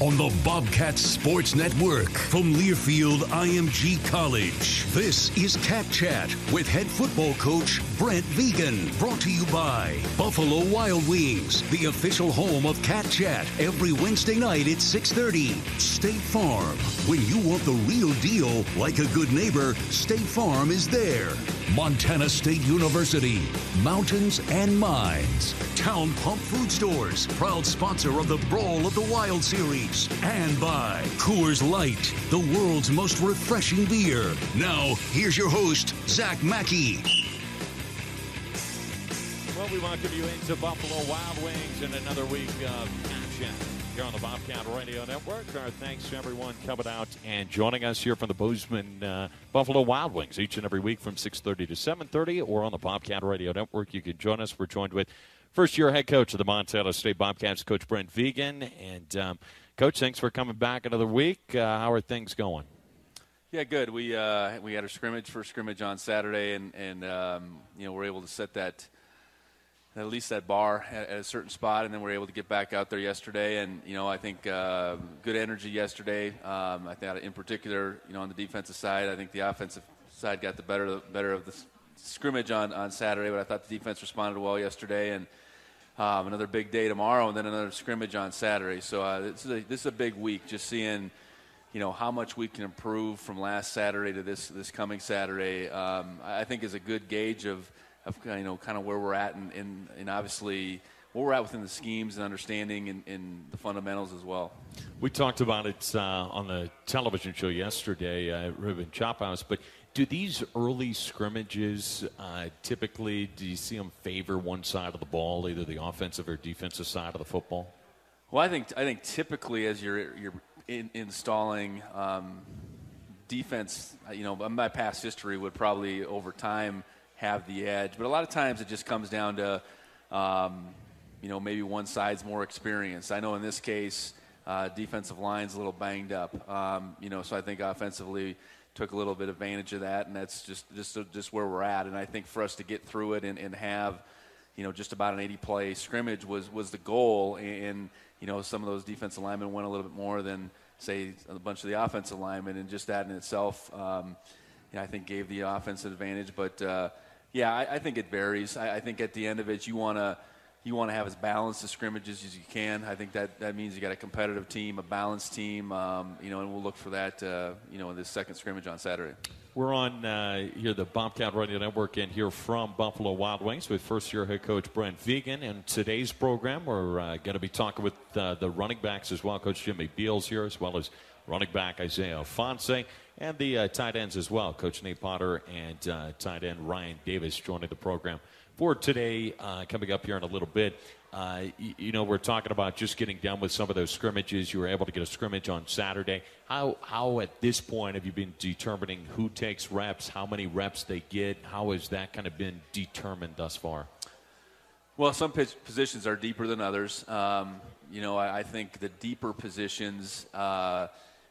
On the Bobcats Sports Network from Learfield IMG College. This is Cat Chat with head football coach Brent Vigen. Brought to you by Buffalo Wild Wings, the official home of Cat Chat. Every Wednesday night at 6:30. State Farm. When you want the real deal, like a good neighbor, State Farm is there. Montana State University. Mountains and Minds. Town Pump Food Stores. Proud sponsor of the Brawl of the Wild series. And by Coors Light, the world's most refreshing beer. Now, here's your host, Zach Mackey. Well, we welcome you into Buffalo Wild Wings in another week of here on the Bobcat Radio Network. Our thanks to everyone coming out and joining us here from the Bozeman uh, Buffalo Wild Wings each and every week from 6:30 to 7:30, or on the Bobcat Radio Network. You can join us. We're joined with first-year head coach of the Montana State Bobcats, Coach Brent Vigen, and um, Coach, thanks for coming back another week. Uh, how are things going? Yeah, good. We uh, we had a scrimmage for scrimmage on Saturday, and and um, you know we're able to set that at least that bar at, at, a certain spot, and then we're able to get back out there yesterday. And you know, I think uh, good energy yesterday. Um, I think in particular, you know, on the defensive side, I think the offensive side got the better better of the scrimmage on on Saturday, but I thought the defense responded well yesterday, and. Um, another big day tomorrow, and then another scrimmage on Saturday. So uh, this, is a, this is a big week. Just seeing, you know, how much we can improve from last Saturday to this this coming Saturday. Um, I think is a good gauge of of you know kind of where we're at and, and, and obviously where we're at within the schemes and understanding and, and the fundamentals as well. We talked about it uh, on the television show yesterday, uh, Ruben Chop House, but do these early scrimmages uh, typically do you see them favor one side of the ball, either the offensive or defensive side of the football? Well, I think I think typically as you're you're in, installing um, defense, you know, my past history would probably over time have the edge. But a lot of times it just comes down to, um, you know, maybe one side's more experienced. I know in this case, uh, defensive line's a little banged up. Um, you know, so I think offensively took a little bit of advantage of that, and that's just just just where we're at. And I think for us to get through it and, and have, you know, just about an 80 play scrimmage was was the goal. And you know, some of those defensive linemen went a little bit more than say a bunch of the offensive linemen, and just that in itself, um, you know, I think gave the offense an advantage. But uh, yeah, I, I think it varies. I, I, think at the end of it, you want to you want to have as balanced a scrimmages as you can. I think that, that means you got a competitive team, a balanced team, um, you know, and we'll look for that, uh, you know, in this second scrimmage on Saturday. We're on uh, here the Bobcat Radio Network and here from Buffalo Wild Wings with first-year head coach Brent Vigen. And today's program, we're uh, going to be talking with uh, the running backs as well. Coach Jimmy Beals here, as well as running back Isaiah Ifanse, and the uh, tight ends as well. Coach Nate Potter and uh, tight end Ryan Davis joining the program for today. Uh, coming up here in a little bit. Uh, you, you, know, we're talking about just getting done with some of those scrimmages. You were able to get a scrimmage on Saturday. How, how at this point have you been determining who takes reps, how many reps they get? How has that kind of been determined thus far? Well, some positions are deeper than others. Um, you know, I, I, think the deeper positions, uh,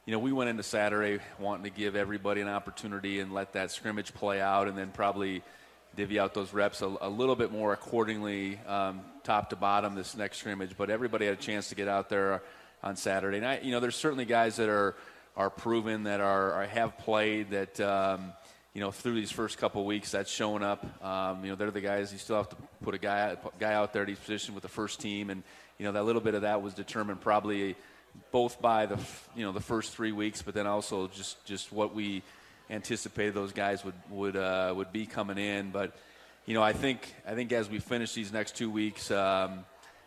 you know, we went into Saturday wanting to give everybody an opportunity and let that scrimmage play out, and then probably divvy out those reps a, a little bit more accordingly, um, top to bottom, this next scrimmage. But everybody had a chance to get out there on Saturday. And I, you know, there's certainly guys that are are proven that are, are have played that. Um, you know, through these first couple weeks, that's showing up. Um, you know, they're the guys. You still have to put a guy guy out there at each position with the first team, and you know that little bit of that was determined probably both by the you know the first three weeks, but then also just just what we anticipated those guys would would uh, would be coming in. But you know, I think I think as we finish these next two weeks, um,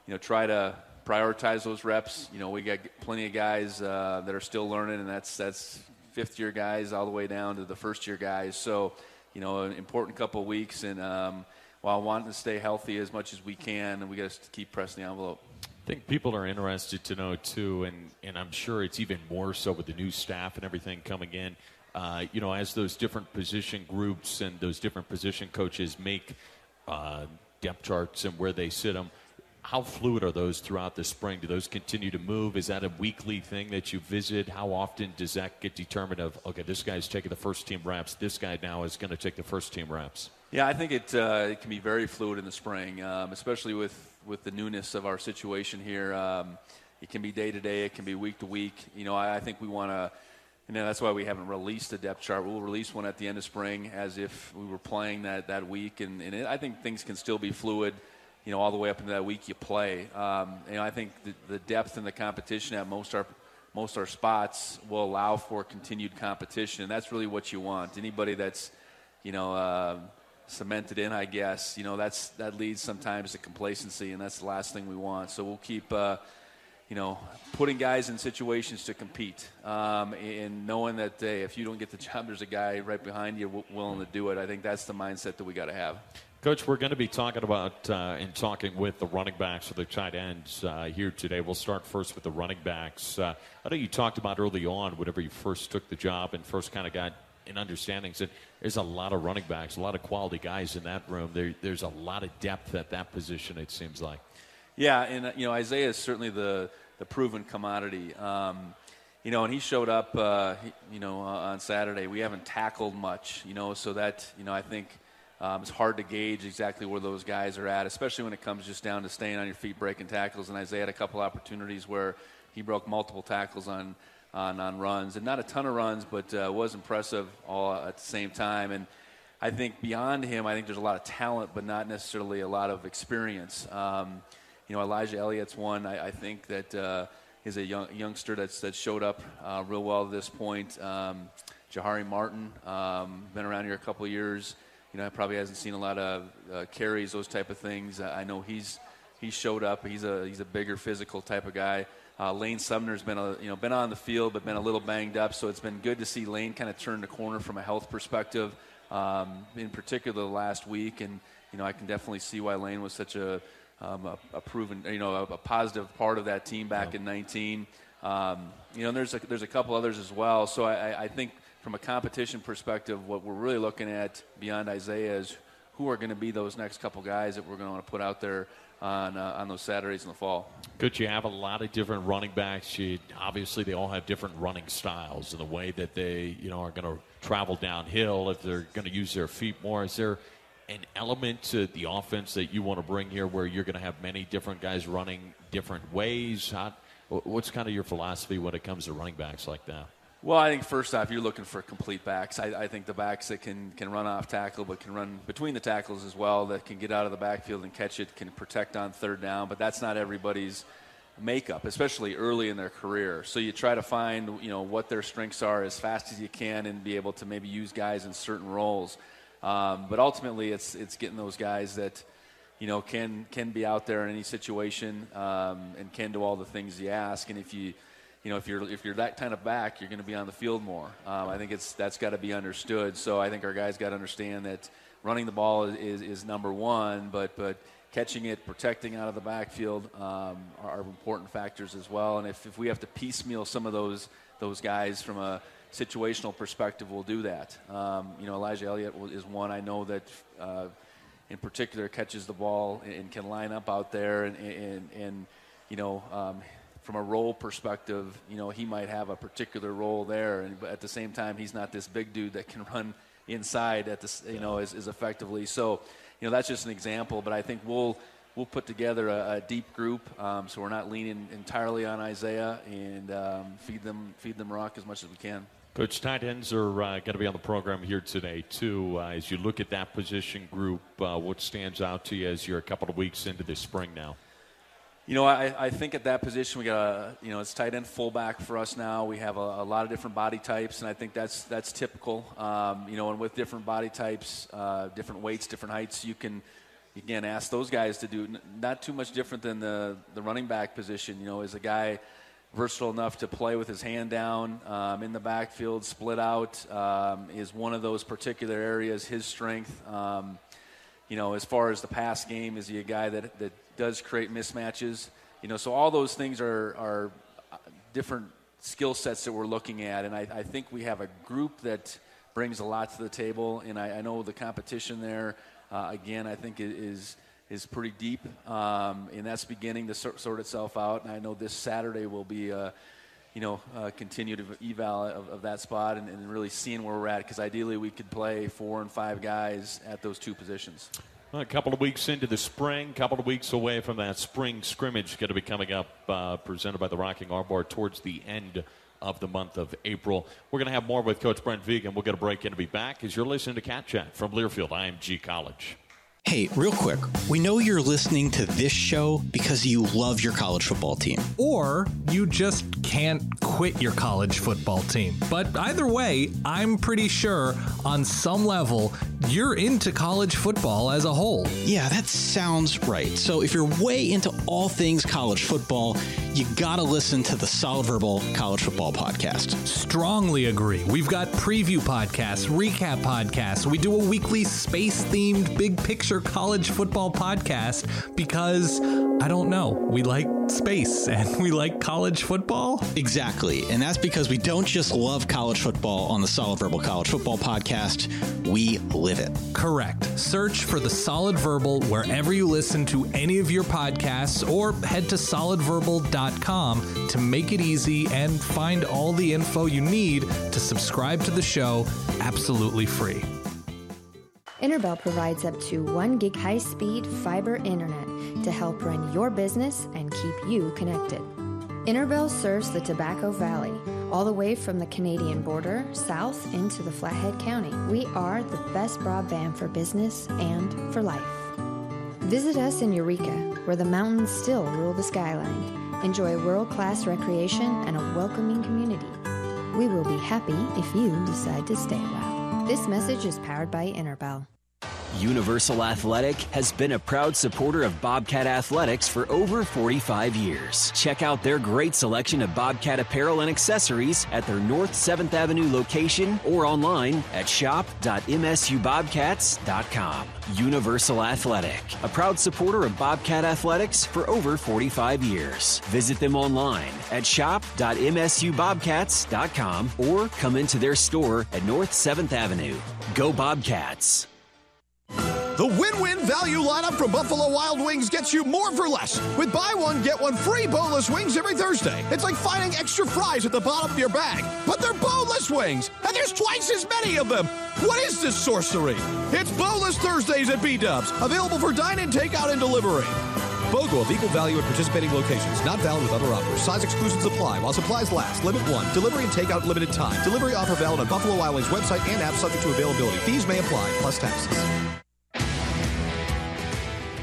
you know, try to prioritize those reps. You know, we got plenty of guys uh, that are still learning, and that's that's fifth year guys all the way down to the first year guys. So, you know, an important couple of weeks, and um, while wanting to stay healthy as much as we can, we got to keep pressing the envelope. I think people are interested to know too, and, and I'm sure it's even more so with the new staff and everything coming in. Uh, you know, as those different position groups and those different position coaches make uh, depth charts and where they sit them, how fluid are those throughout the spring? Do those continue to move? Is that a weekly thing that you visit? How often does that get determined of, okay, this guy's taking the first team reps, this guy now is going to take the first team reps? Yeah, I think it, uh, it can be very fluid in the spring, um, especially with, with the newness of our situation here. Um, it can be day to day, it can be week to week. You know, I, I think we want to and that's why we haven't released a depth chart. We'll release one at the end of spring as if we were playing that, that week. And, and it, I think things can still be fluid, you know, all the way up into that week you play. Um, you know, I think the, the depth in the competition at most our most our spots will allow for continued competition. And that's really what you want. Anybody that's, you know, uh, cemented in, I guess, you know, that's that leads sometimes to complacency, and that's the last thing we want. So we'll keep. Uh, you know, putting guys in situations to compete um, and knowing that hey, if you don't get the job, there's a guy right behind you w- willing to do it. I think that's the mindset that we got to have. Coach, we're going to be talking about uh, and talking with the running backs or the tight ends uh, here today. We'll start first with the running backs. Uh, I know you talked about early on, whenever you first took the job and first kind of got in understanding that there's a lot of running backs, a lot of quality guys in that room. There, there's a lot of depth at that position. It seems like. Yeah, and you know Isaiah is certainly the the proven commodity. Um, you know, and he showed up, uh, you know, uh, on Saturday. We haven't tackled much, you know, so that, you know, I think um, it's hard to gauge exactly where those guys are at, especially when it comes just down to staying on your feet, breaking tackles. And Isaiah had a couple opportunities where he broke multiple tackles on on, on runs, and not a ton of runs, but uh, was impressive all at the same time. And I think beyond him, I think there's a lot of talent, but not necessarily a lot of experience. Um, you know, Elijah Elliott's one. I, I think that uh, is a young, youngster that's that showed up uh, real well at this point. Um, Jahari Martin, um, been around here a couple years. You know, probably hasn't seen a lot of uh, carries, those type of things. I know he's he showed up. He's a he's a bigger physical type of guy. Uh, Lane Sumner's been a, you know been on the field but been a little banged up, so it's been good to see Lane kind of turn the corner from a health perspective. Um, in particular, the last week, and you know I can definitely see why Lane was such a um, a, a, proven, you know, a, a, positive part of that team back yeah. in 19. Um, you know, there's a, there's a couple others as well. So I, I think from a competition perspective, what we're really looking at beyond Isaiah is who are going to be those next couple guys that we're going to want to put out there on uh, on those Saturdays in the fall. Good. You have a lot of different running backs. You, obviously, they all have different running styles and the way that they you know are going to travel downhill if they're going to use their feet more. Is there an element to the offense that you want to bring here where you're going to have many different guys running different ways? How, what's kind of your philosophy when it comes to running backs like that? Well, I think first off, you're looking for complete backs. I, I, think the backs that can, can run off tackle, but can run between the tackles as well, that can get out of the backfield and catch it, can protect on third down. But that's not everybody's makeup, especially early in their career. So you try to find you know what their strengths are as fast as you can, and be able to maybe use guys in certain roles. Um, but ultimately, it's it's getting those guys that you know can can be out there in any situation um, and can do all the things you ask. And if you you know, if you're if you're that kind of back, you're going to be on the field more. Um, I think it's that's got to be understood. So I think our guys got to understand that running the ball is, is, is, number one, but but catching it, protecting out of the backfield um, are, are, important factors as well. And if, if we have to piecemeal some of those those guys from a situational perspective, we'll do that. Um, you know, Elijah Elliott is one I know that. Uh, in particular, catches the ball and can line up out there, and, and, and you know, um, from a role perspective, you know, he might have a particular role there, and but at the same time, he's not this big dude that can run inside at this, you know, as, as effectively. So, you know, that's just an example. But I think we'll we'll put together a, a deep group, um, so we're not leaning entirely on Isaiah and um, feed them feed them rock as much as we can. Coach, tight ends are uh, going to be on the program here today too. Uh, as you look at that position group, uh, what stands out to you as you're a couple of weeks into this spring now? You know, I, I think at that position we got a you know it's tight end fullback for us now. We have a, a lot of different body types, and I think that's that's typical. Um, you know, and with different body types, uh, different weights, different heights, you can again ask those guys to do not too much different than the the running back position. You know, is a guy versatile enough to play with his hand down um, in the backfield, split out um, is one of those particular areas. His strength. Um, you know, as far as the pass game, is he a guy that, that does create mismatches? You know, so all those things are, are uh, different skill sets that we're looking at. And I, I, think we have a group that brings a lot to the table. And I, I know the competition there, uh, again, I think is is pretty deep, um, and that's beginning to sort, sort, itself out. And I know this Saturday will be a, you know, a continued eval of, of that spot and, and, really seeing where we're at. Because ideally, we could play four and five guys at those two positions. A couple of weeks into the spring, a couple of weeks away from that spring scrimmage going to be coming up, uh, presented by the Rockin' R Bar towards the end of the month of April. We're going to have more with Coach Brent Vigen. We'll get a break and be back as you're listening to Cat Chat from Learfield IMG College. Hey, real quick, we know you're listening to this show because you love your college football team. Or you just can't quit your college football team. But either way, I'm pretty sure on some level you're into college football as a whole. Yeah, that sounds right. So if you're way into all things college football, you gotta listen to the Solid Verbal College Football Podcast. Strongly agree. We've got preview podcasts, recap podcasts. We do a weekly space themed big picture college football podcast because I don't know. We like space and we like college football. Exactly. And that's because we don't just love college football on the Solid Verbal College Football Podcast, we live it. Correct. Search for the Solid Verbal wherever you listen to any of your podcasts or head to solidverbal.com to make it easy and find all the info you need to subscribe to the show absolutely free. Interbel provides up to 1 gig high speed fiber internet to help run your business and keep you connected. Interbel serves the Tobacco Valley, all the way from the Canadian border south into the Flathead County. We are the best broadband for business and for life. Visit us in Eureka, where the mountains still rule the skyline. Enjoy world class recreation and a welcoming community. We will be happy if you decide to stay well. This message is powered by Interbel. Universal Athletic has been a proud supporter of Bobcat Athletics for over 45 years. Check out their great selection of Bobcat apparel and accessories at their North 7th Avenue location or online at shop.msubobcats.com. Universal Athletic, a proud supporter of Bobcat Athletics for over 45 years. Visit them online at shop.msubobcats.com or come into their store at North 7th Avenue. Go Bobcats! The win-win value lineup from Buffalo Wild Wings gets you more for less. With buy one, get one free boneless wings every Thursday. It's like finding extra fries at the bottom of your bag. But they're boneless wings, and there's twice as many of them. What is this sorcery? It's Boneless Thursdays at B-Dubs. Available for dine-in, takeout, and delivery. BOGO of equal value at participating locations. Not valid with other offers. Size exclusions apply while supplies last. Limit 1. Delivery and takeout limited time. Delivery offer valid on Buffalo Wild Wings website and app subject to availability. Fees may apply, plus taxes.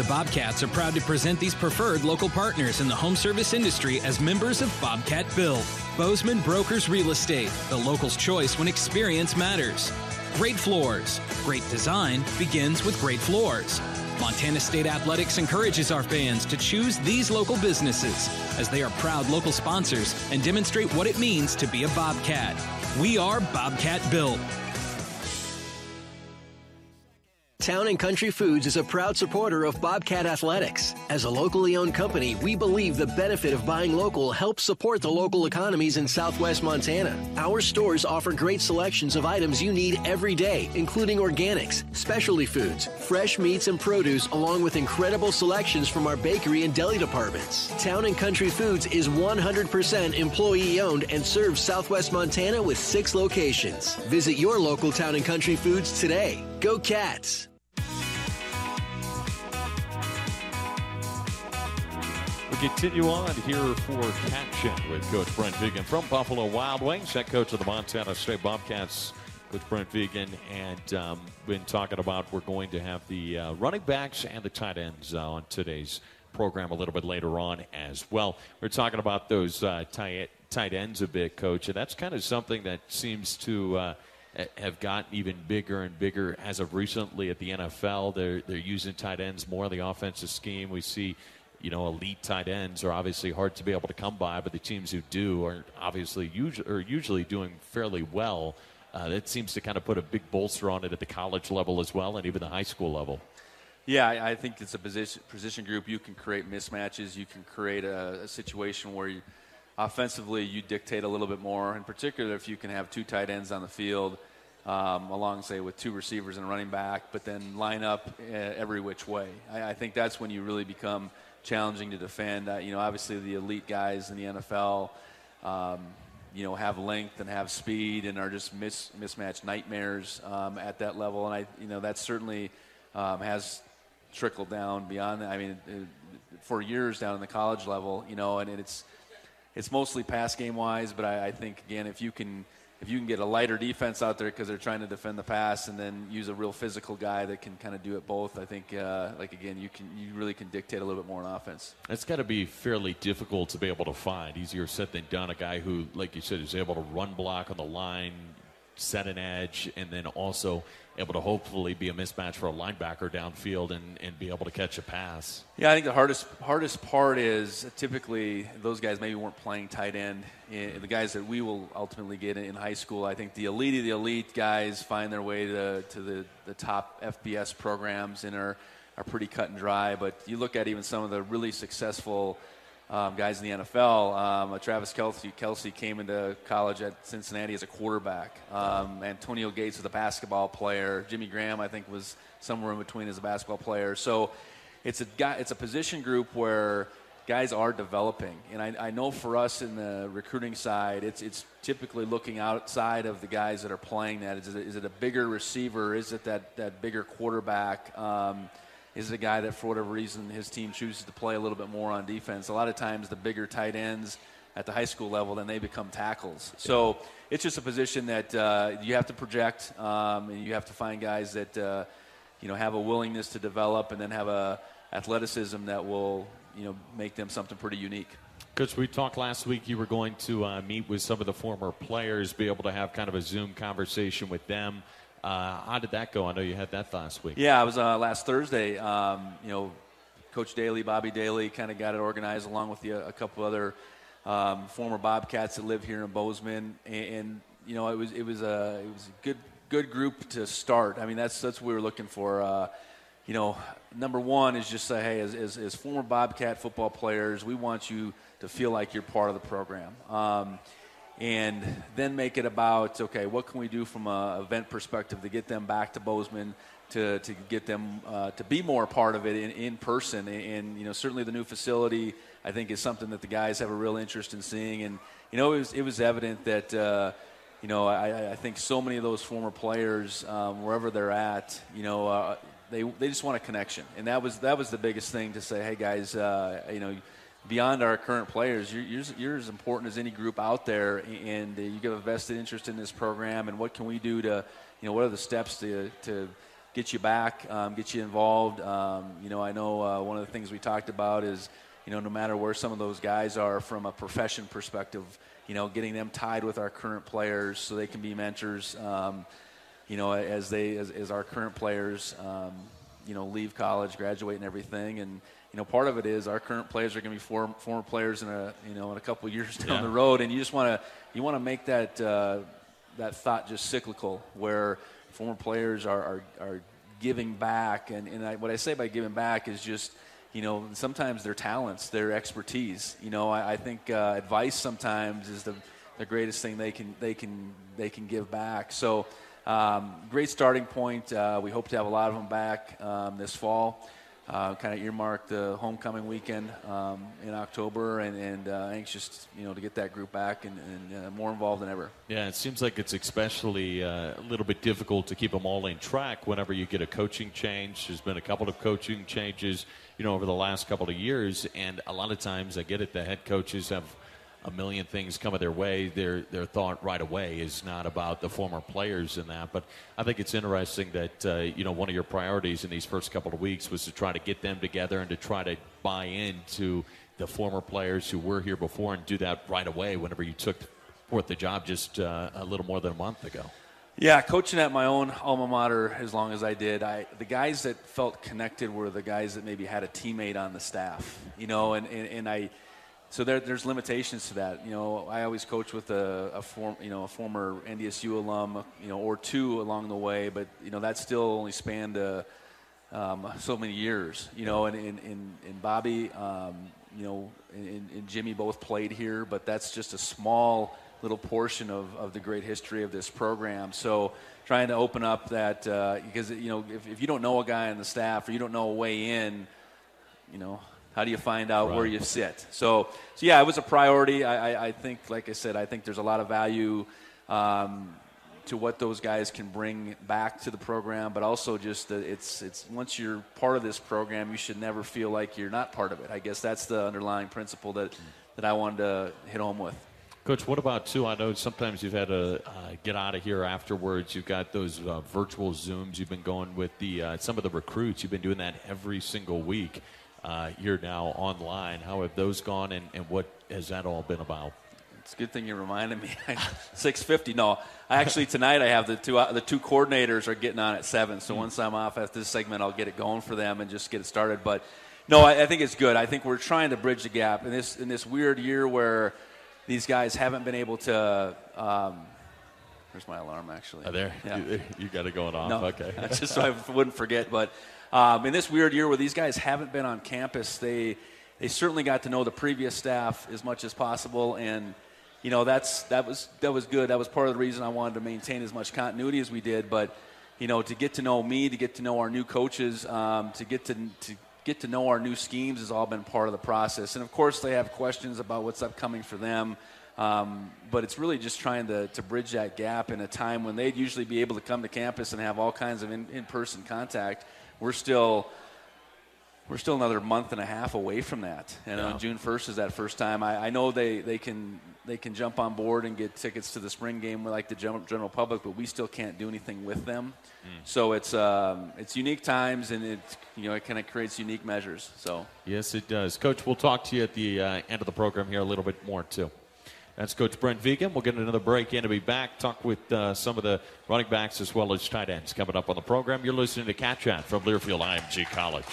The Bobcats are proud to present these preferred local partners in the home service industry as members of Bobcat Build. Bozeman Brokers Real Estate, the local's choice when experience matters. Great floors. Great design begins with great floors. Montana State Athletics encourages our fans to choose these local businesses as they are proud local sponsors and demonstrate what it means to be a Bobcat. We are Bobcat Built. Town and Country Foods is a proud supporter of Bobcat Athletics. As a locally owned company, we believe the benefit of buying local helps support the local economies in southwest Montana. Our stores offer great selections of items you need every day, including organics, specialty foods, fresh meats and produce, along with incredible selections from our bakery and deli departments. Town and Country Foods is 100% employee owned and serves southwest Montana with six locations. Visit your local Town and Country Foods today. Go Cats! We continue on here for Chat with Coach Brent Vigen from Buffalo Wild Wings, head coach of the Montana State Bobcats. Coach Brent Vigen, and um, been talking about we're going to have the uh, running backs and the tight ends uh, on today's program a little bit later on as well. We're talking about those uh, tight tight ends a bit, Coach, and that's kind of something that seems to uh, have gotten even bigger and bigger as of recently at the NFL. They're they're using tight ends more in the offensive scheme. We see you know, elite tight ends are obviously hard to be able to come by, but the teams who do are obviously usually, are usually doing fairly well. Uh, that seems to kind of put a big bolster on it at the college level as well, and even the high school level. Yeah, I think it's a position position group. You can create mismatches. You can create a, a situation where you, offensively you dictate a little bit more. In particular, if you can have two tight ends on the field, um, along say with two receivers and a running back, but then line up uh, every which way. I, I think that's when you really become challenging to defend. Uh, you know, obviously the elite guys in the NFL, um, you know, have length and have speed and are just mis- mismatched nightmares um, at that level. And I, you know, that certainly um, has trickled down beyond. That. I mean, it, for years down in the college level, you know, and it's it's mostly pass game wise. But I, I think again, if you can if you can get a lighter defense out there because they're trying to defend the pass and then use a real physical guy that can kind of do it both, I think, uh, like again, you can you really can dictate a little bit more on offense. It's got to be fairly difficult to be able to find. Easier said than done. A guy who, like you said, is able to run block on the line, set an edge, and then also able to hopefully be a mismatch for a linebacker downfield and, and be able to catch a pass. Yeah, I think the hardest hardest part is typically those guys maybe weren't playing tight end. Eh, the guys that we will ultimately get in high school, I think the elite of the elite guys find their way to, to the, the top FBS programs and are, are pretty cut and dry. But you look at even some of the really successful – um, guys in the NFL. Um, Travis Kelsey, Kelce came into college at Cincinnati as a quarterback. Um, Antonio Gates was a basketball player. Jimmy Graham, I think, was somewhere in between as a basketball player. So it's a guy, it's a position group where guys are developing. And I, I, know for us in the recruiting side, it's it's typically looking outside of the guys that are playing that. Is it, is it a bigger receiver? Is it that, that bigger quarterback? Is a guy that, for whatever reason, his team chooses to play a little bit more on defense. A lot of times, the bigger tight ends at the high school level, then they become tackles. So it's just a position that uh, you have to project, um, and you have to find guys that uh, you know have a willingness to develop, and then have a athleticism that will you know make them something pretty unique. Because we talked last week, you were going to uh, meet with some of the former players, be able to have kind of a Zoom conversation with them. Uh, how did that go? I know you had that last week. Yeah, it was uh, last Thursday. Um, you know, Coach Daly, Bobby Daly, kind of got it organized along with the, a couple other um, former Bobcats that live here in Bozeman, and, and, you know, it was it was a it was a good good group to start. I mean, that's that's what we were looking for. Uh, you know, number one is just say, hey, as, as, as, former Bobcat football players, we want you to feel like you're part of the program. Um, and then make it about okay, what can we do from an event perspective to get them back to Bozeman, to, to get them uh, to be more a part of it in, in person. And, you know, certainly the new facility, I think, is something that the guys have a real interest in seeing. And, you know, it was, it was evident that, uh, you know, I, I think so many of those former players, um, wherever they're at, you know, uh, they, they just want a connection. And that was, that was the biggest thing to say, hey, guys, uh, you know, beyond our current players, you're, you're, you're, as important as any group out there, and uh, you have a vested interest in this program. And what can we do to, you know, what are the steps to, to get you back, um, get you involved? Um, you know, I know uh, one of the things we talked about is, you know, no matter where some of those guys are from a profession perspective, you know, getting them tied with our current players so they can be mentors. Um, you know, as they as, as our current players, um, you know, leave college, graduate, and everything, and you know, part of it is our current players are going to be form, former players in a you know in a couple years down yeah. the road, and you just want to you want to make that uh, that thought just cyclical, where former players are are, are giving back, and and I, what I say by giving back is just you know sometimes their talents, their expertise. You know, I, I think uh, advice sometimes is the the greatest thing they can they can they can give back. So. Um, great starting point. Uh, we hope to have a lot of them back um, this fall uh, kind of earmarked the homecoming weekend um, in October, and, and uh, anxious, you know, to get that group back and, and uh, more involved than ever. Yeah, it seems like it's especially uh, a little bit difficult to keep them all in track whenever you get a coaching change. There's been a couple of coaching changes, you know, over the last couple of years, and a lot of times I get it. The head coaches have a million things coming their way, their their thought right away is not about the former players in that. But I think it's interesting that uh, you know one of your priorities in these first couple of weeks was to try to get them together and to try to buy into the former players who were here before and do that right away. Whenever you took forth the job just uh, a little more than a month ago. Yeah, coaching at my own alma mater as long as I did, I the guys that felt connected were the guys that maybe had a teammate on the staff, you know, and, and, and I so there, there's limitations to that. You know, I always coach with a, a form, you know, a former NDSU alum, you know, or two along the way, but you know that still only spanned uh, um, so many years. You know, and and, and, Bobby, um, you know, and, and, Jimmy both played here, but that's just a small little portion of, of the great history of this program. So trying to open up that uh, because you know if, if you don't know a guy on the staff or you don't know a way in, you know how do you find out right. where you sit? So, so yeah, it was a priority. I, I, I, think, like I said, I think there's a lot of value um, to what those guys can bring back to the program, but also just that it's it's once you're part of this program, you should never feel like you're not part of it. I guess that's the underlying principle that that I wanted to hit home with. Coach, what about too? I know sometimes you've had to uh, get out of here afterwards. You've got those uh, virtual zooms. You've been going with the uh, some of the recruits. You've been doing that every single week uh, you're now online. How have those gone, and, and what has that all been about? It's a good thing you reminded me. 6:50. No, I actually tonight I have the two uh, the two coordinators are getting on at seven. So mm once I'm off at this segment, I'll get it going for them and just get it started. But no, I, I, think it's good. I think we're trying to bridge the gap in this in this weird year where these guys haven't been able to. Um, There's my alarm, actually. Oh, there, yeah. you, you got it going off. No, okay, just so I wouldn't forget. But um, in this weird year where these guys haven't been on campus, they they certainly got to know the previous staff as much as possible, and you know that's that was that was good. That was part of the reason I wanted to maintain as much continuity as we did. But you know, to get to know me, to get to know our new coaches, um, to get to to get to know our new schemes has all been part of the process. And of course, they have questions about what's upcoming for them. Um, but it's really just trying to, to bridge that gap in a time when they'd usually be able to come to campus and have all kinds of in, in-person contact we're still we're still another month and a half away from that. And yeah. on June 1st is that first time. I, I, know they, they can they can jump on board and get tickets to the spring game like the general, general public, but we still can't do anything with them. Mm. So it's um, it's unique times and it you know it kind of creates unique measures. So yes, it does. Coach, we'll talk to you at the uh, end of the program here a little bit more too. That's Coach Brent Vigen. We'll get another break in to be back, talk with uh, some of the running backs as well as tight ends coming up on the program. You're listening to Cat Chat from Learfield IMG College.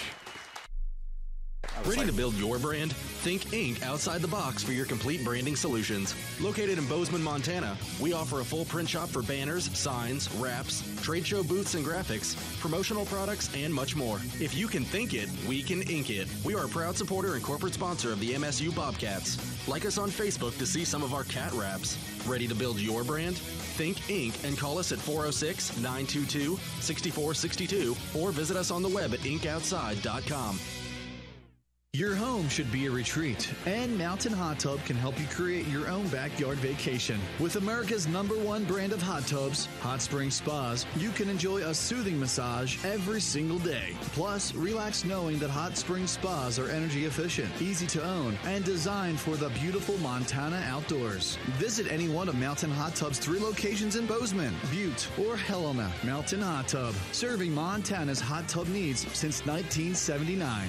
Ready to build your brand? Think Inc. outside the box for your complete branding solutions. Located in Bozeman, Montana, we offer a full print shop for banners, signs, wraps, trade show booths and graphics, promotional products, and much more. If you can think it, we can ink it. We are a proud supporter and corporate sponsor of the MSU Bobcats. Like us on Facebook to see some of our cat wraps. Ready to build your brand? Think Inc. and call us at 406 922 6462 or visit us on the web at inkoutside.com. Your home should be a retreat, and Mountain Hot Tub can help you create your own backyard vacation. With America's number one brand of hot tubs, Hot Spring Spas, you can enjoy a soothing massage every single day. Plus, relax knowing that Hot Spring Spas are energy efficient, easy to own, and designed for the beautiful Montana outdoors. Visit any one of Mountain Hot Tub's three locations in Bozeman, Butte, or Helena. Mountain Hot Tub, serving Montana's hot tub needs since 1979.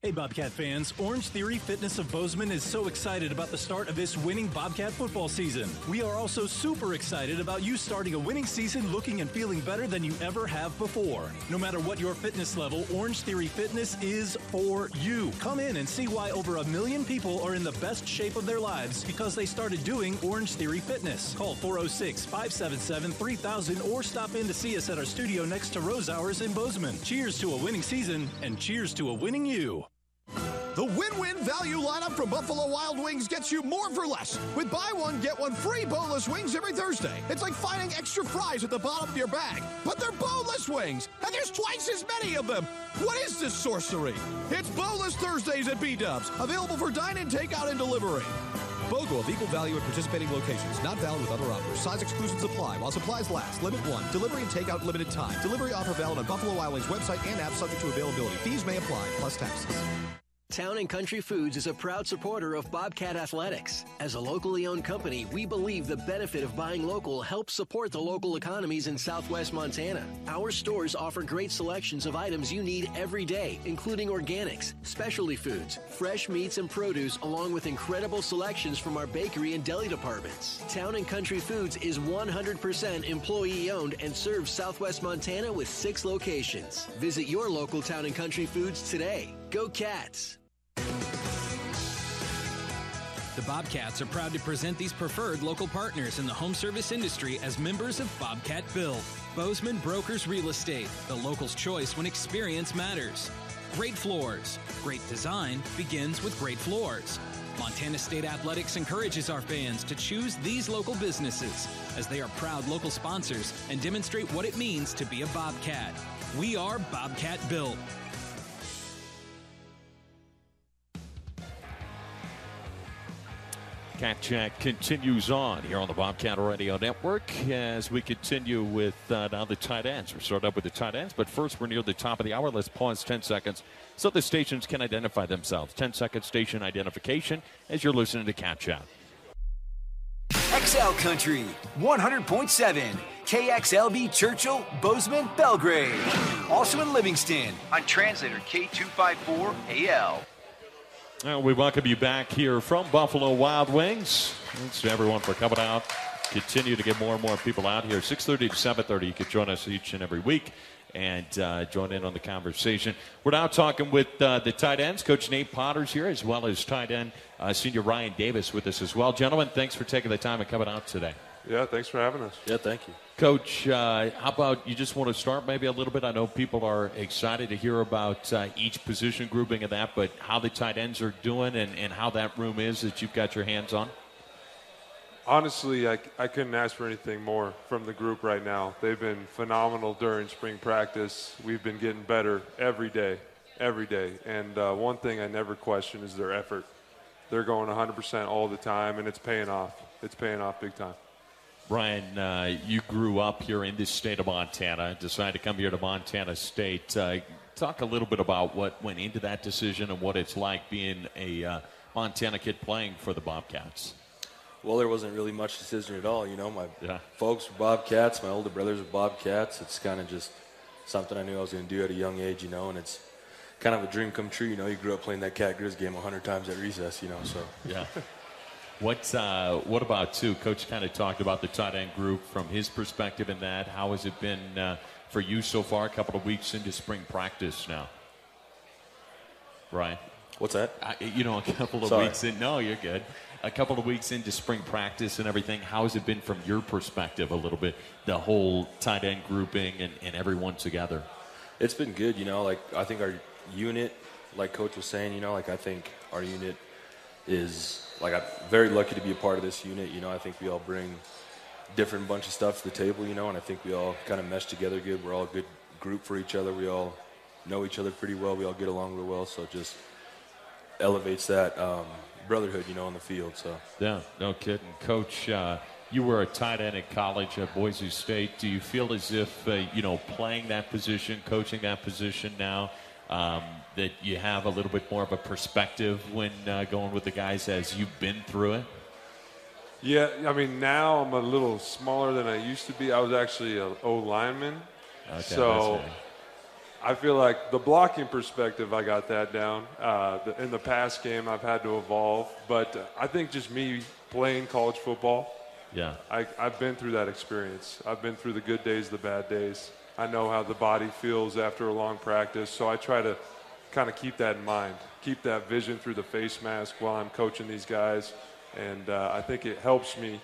Hey, Bobcat fans. Orange Theory Fitness of Bozeman is so excited about the start of this winning Bobcat football season. We are also super excited about you starting a winning season looking and feeling better than you ever have before. No matter what your fitness level, Orange Theory Fitness is for you. Come in and see why over a million people are in the best shape of their lives because they started doing Orange Theory Fitness. Call 406 577 3000 or stop in to see us at our studio next to Rosauers in Bozeman. Cheers to a winning season and cheers to a winning you. The win-win value lineup from Buffalo Wild Wings gets you more for less. With buy one, get one free boneless wings every Thursday. It's like finding extra fries at the bottom of your bag, but they're boneless wings, and there's twice as many of them. What is this sorcery? It's Boneless Thursdays at B-Dubs, available for dine-in, takeout, and delivery. BOGO of equal value at participating locations. Not valid with other offers. Size exclusions apply while supplies last. Limit 1. Delivery and takeout limited time. Delivery offer valid on Buffalo Wild Wings website and app subject to availability. Fees may apply, plus taxes. Town and Country Foods is a proud supporter of Bobcat Athletics. As a locally owned company, we believe the benefit of buying local helps support the local economies in southwest Montana. Our stores offer great selections of items you need every day, including organics, specialty foods, fresh meats and produce, along with incredible selections from our bakery and deli departments. Town and Country Foods is 100% employee owned and serves southwest Montana with six locations. Visit your local Town and Country Foods today. Go Cats! The Bobcats are proud to present these preferred local partners in the home service industry as members of Bobcat Build. Bozeman Brokers Real Estate, the local's choice when experience matters. Great floors. Great design begins with great floors. Montana State Athletics encourages our fans to choose these local businesses as they are proud local sponsors and demonstrate what it means to be a Bobcat. We are Bobcat Built. Cat Chat continues on here on the Bobcat Radio Network as we continue with uh, now the tight ends. We're starting up with the tight ends, but first we're near the top of the hour. Let's pause 10 seconds so the stations can identify themselves. 10 second station identification as you're listening to Cat Chat. XL Country 100.7 KXLB Churchill, Bozeman, Belgrade. Also in Livingston on translator K254AL. Well, we welcome you back here from Buffalo Wild Wings. Thanks to everyone for coming out. Continue to get more and more people out here. 6:30 to 7:30. You can join us each and every week and uh, join in on the conversation. We're now talking with uh, the tight ends. Coach Nate Potter's here, as well as tight end uh, senior Ryan Davis with us as well. Gentlemen, thanks for taking the time and coming out today. Yeah, thanks for having us. Yeah, thank you. Coach, uh, how about you just want to start maybe a little bit? I know people are excited to hear about uh, each position grouping of that, but how the tight ends are doing and, and how that room is that you've got your hands on? Honestly, I, I couldn't ask for anything more from the group right now. They've been phenomenal during spring practice. We've been getting better every day, every day. And uh, one thing I never question is their effort. They're going 100% all the time, and it's paying off. It's paying off big time. Brian, uh, you grew up here in this state of Montana, decided to come here to Montana State. Uh, talk a little bit about what went into that decision and what it's like being a uh, Montana kid playing for the Bobcats. Well, there wasn't really much decision at all. You know, my yeah. folks were Bobcats, my older brothers were Bobcats. It's kind of just something I knew I was going to do at a young age, you know, and it's kind of a dream come true. You know, you grew up playing that cat grizz game 100 times at recess, you know, so. Yeah. What uh, what about too? Coach kind of talked about the tight end group from his perspective in that. How has it been uh, for you so far? A couple of weeks into spring practice now. Right. What's that? I, you know, a couple of Sorry. weeks in. No, you're good. A couple of weeks into spring practice and everything. How has it been from your perspective? A little bit, the whole tight end grouping and, and everyone together. It's been good, you know. Like I think our unit, like Coach was saying, you know, like I think our unit is like I'm very lucky to be a part of this unit. You know, I think we all bring different bunch of stuff to the table, you know, and I think we all kind of mesh together good. We're all a good group for each other. We all know each other pretty well. We all get along real well, so it just elevates that um, brotherhood, you know, on the field. So Yeah, no kidding. Coach, uh, you were a tight end at college at Boise State. Do you feel as if, uh, you know, playing that position, coaching that position now, um, that you have a little bit more of a perspective when uh, going with the guys as you've been through it? Yeah, I mean now I'm a little smaller than I used to be. I was actually an a O lineman, Okay, so I feel like the blocking perspective I got that down. Uh, the, in the past game, I've had to evolve, but uh, I think just me playing college football, Yeah. I, I've been through that experience. I've been through the good days, the bad days. I know how the body feels after a long practice, so I try to kind of keep that in mind, keep that vision through the face mask while I'm coaching these guys, and uh, I think it helps me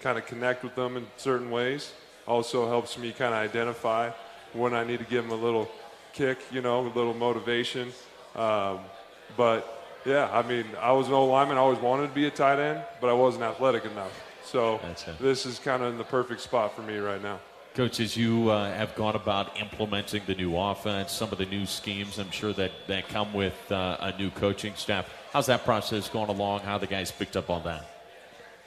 kind of connect with them in certain ways. Also helps me kind of identify when I need to give them a little kick, you know, a little motivation. Um, but yeah, I mean, I was an old lineman. I always wanted to be a tight end, but I wasn't athletic enough. So this is kind of in the perfect spot for me right now. Coach, as you uh, have gone about implementing the new offense, some of the new schemes, I'm sure that, that come with uh, a new coaching staff. How's that process going along? How the guys picked up on that?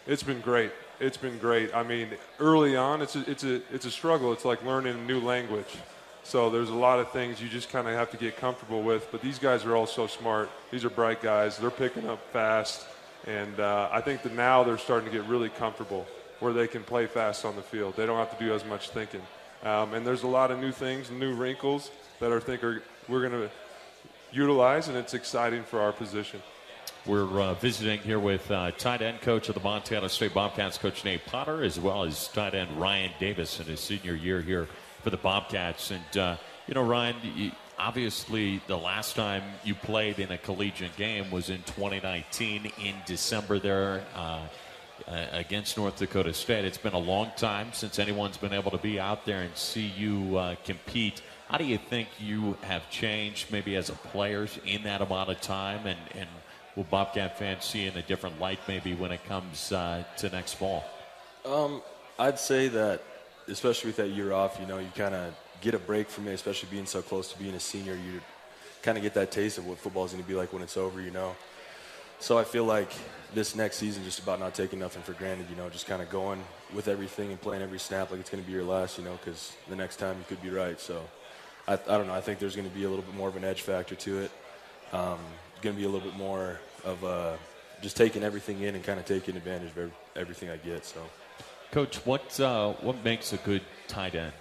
It's been great. It's been great. I mean, early on, it's a, it's a, it's a struggle. It's like learning a new language. So there's a lot of things you just kind of have to get comfortable with. But these guys are all so smart. These are bright guys. They're picking up fast. And uh, I think that now they're starting to get really comfortable where they can play fast on the field. They don't have to do as much thinking. Um, and there's a lot of new things, new wrinkles that I think are, we're going to utilize, and it's exciting for our position. We're uh, visiting here with uh, tight end coach of the Montana State Bobcats, Coach Nate Potter, as well as tight end Ryan Davis in his senior year here for the Bobcats. And, uh, you know, Ryan, obviously the last time you played in a collegiate game was in 2019 in December there. Uh, against North Dakota State. It's been a long time since anyone's been able to be out there and see you uh, compete. How do you think you have changed, maybe as a player, in that amount of time? And, and will Bobcat fans see in a different light, maybe when it comes uh, to next fall? Um, I'd say that, especially with that year off, you know, you kind of get a break from it, especially being so close to being a senior. You kind of get that taste of what football is going to be like when it's over, you know. So I feel like this next season just about not taking nothing for granted, you know, just kind of going with everything and playing every snap like it's going to be your last, you know, because the next time you could be right. So I, I don't know. I think there's going to be a little bit more of an edge factor to it. Um, going to be a little bit more of uh, just taking everything in and kind of taking advantage of every, everything I get. So, Coach, what uh, what makes a good tight end?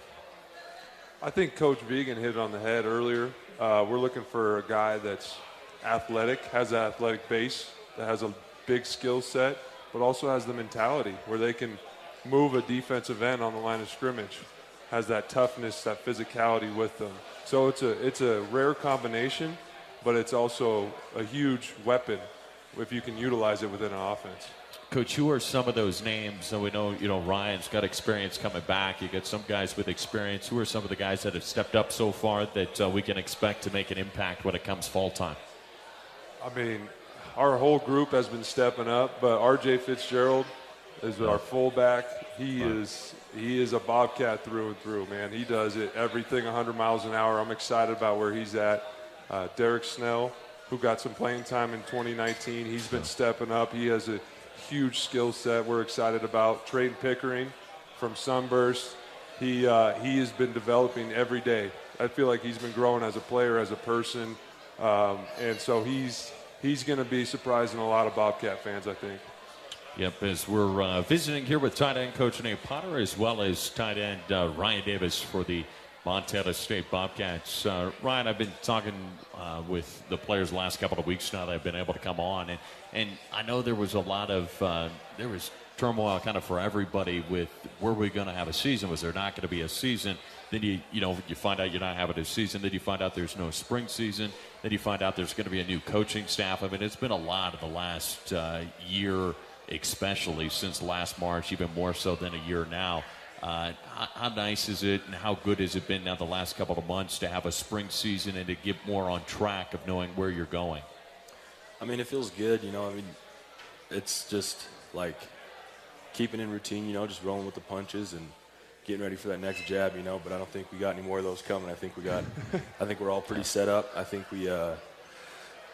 I think Coach Vigen hit it on the head earlier. Uh, we're looking for a guy that's athletic, has an athletic base, that has a big skill set, but also has the mentality where they can move a defensive end on the line of scrimmage, has that toughness, that physicality with them. So it's a it's a rare combination, but it's also a huge weapon if you can utilize it within an offense. Coach, who are some of those names? So we know, you know, Ryan's got experience coming back. You got some guys with experience. Who are some of the guys that have stepped up so far that uh, we can expect to make an impact when it comes fall time? I mean, our whole group has been stepping up, but R.J. Fitzgerald is our fullback. He is he is a bobcat through and through, man. He does it everything 100 miles an hour. I'm excited about where he's at. Uh, Derek Snell, who got some playing time in 2019, he's been stepping up. He has a huge skill set. We're excited about Trayton Pickering from Sunburst. He uh, he has been developing every day. I feel like he's been growing as a player, as a person, um, and so he's he's going to be surprising a lot of Bobcat fans, I think. Yep, as we're uh, visiting here with tight end coach Nate Potter as well as tight end uh, Ryan Davis for the Montana State Bobcats. Uh, Ryan, I've been talking uh, with the players the last couple of weeks now that I've been able to come on, and, and I know there was a lot of uh, there was turmoil kind of for everybody with were we going to have a season? Was there not going to be a season? Then you you know you find out you're not having a season. Then you find out there's no spring season. Then you find out there's going to be a new coaching staff. I mean, it's been a lot of the last uh, year, especially since last March, even more so than a year now. Uh, how, how, nice is it, and how good has it been now the last couple of months to have a spring season and to get more on track of knowing where you're going? I mean, it feels good. You know, I mean, it's just like keeping in routine. You know, just rolling with the punches and getting ready for that next jab. You know, but I don't think we got any more of those coming. I think we got. I think we're all pretty set up. I think we. Uh,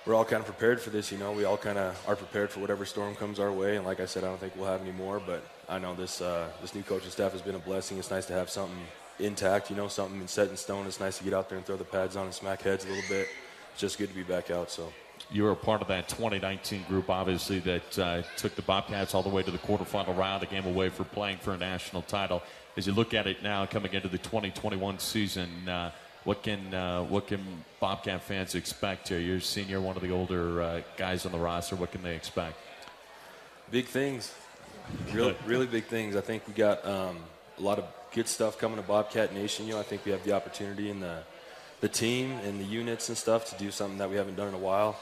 we're all kind of prepared for this, you know. We all kind of are prepared for whatever storm comes our way. And like I said, I don't think we'll have any more. But I know this uh, this new coaching staff has been a blessing. It's nice to have something intact, you know, something set in stone. It's nice to get out there and throw the pads on and smack heads a little bit. It's just good to be back out. So you were a part of that 2019 group, obviously, that uh, took the Bobcats all the way to the quarterfinal round, a game away from playing for a national title. As you look at it now, coming into the 2021 season, uh, what can uh, what can Bobcat fans expect here? You're senior, one of the older uh, guys on the roster. What can they expect? Big things, really, really big things. I think we got um, a lot of good stuff coming to Bobcat Nation. You know, I think we have the opportunity in the the team and the units and stuff to do something that we haven't done in a while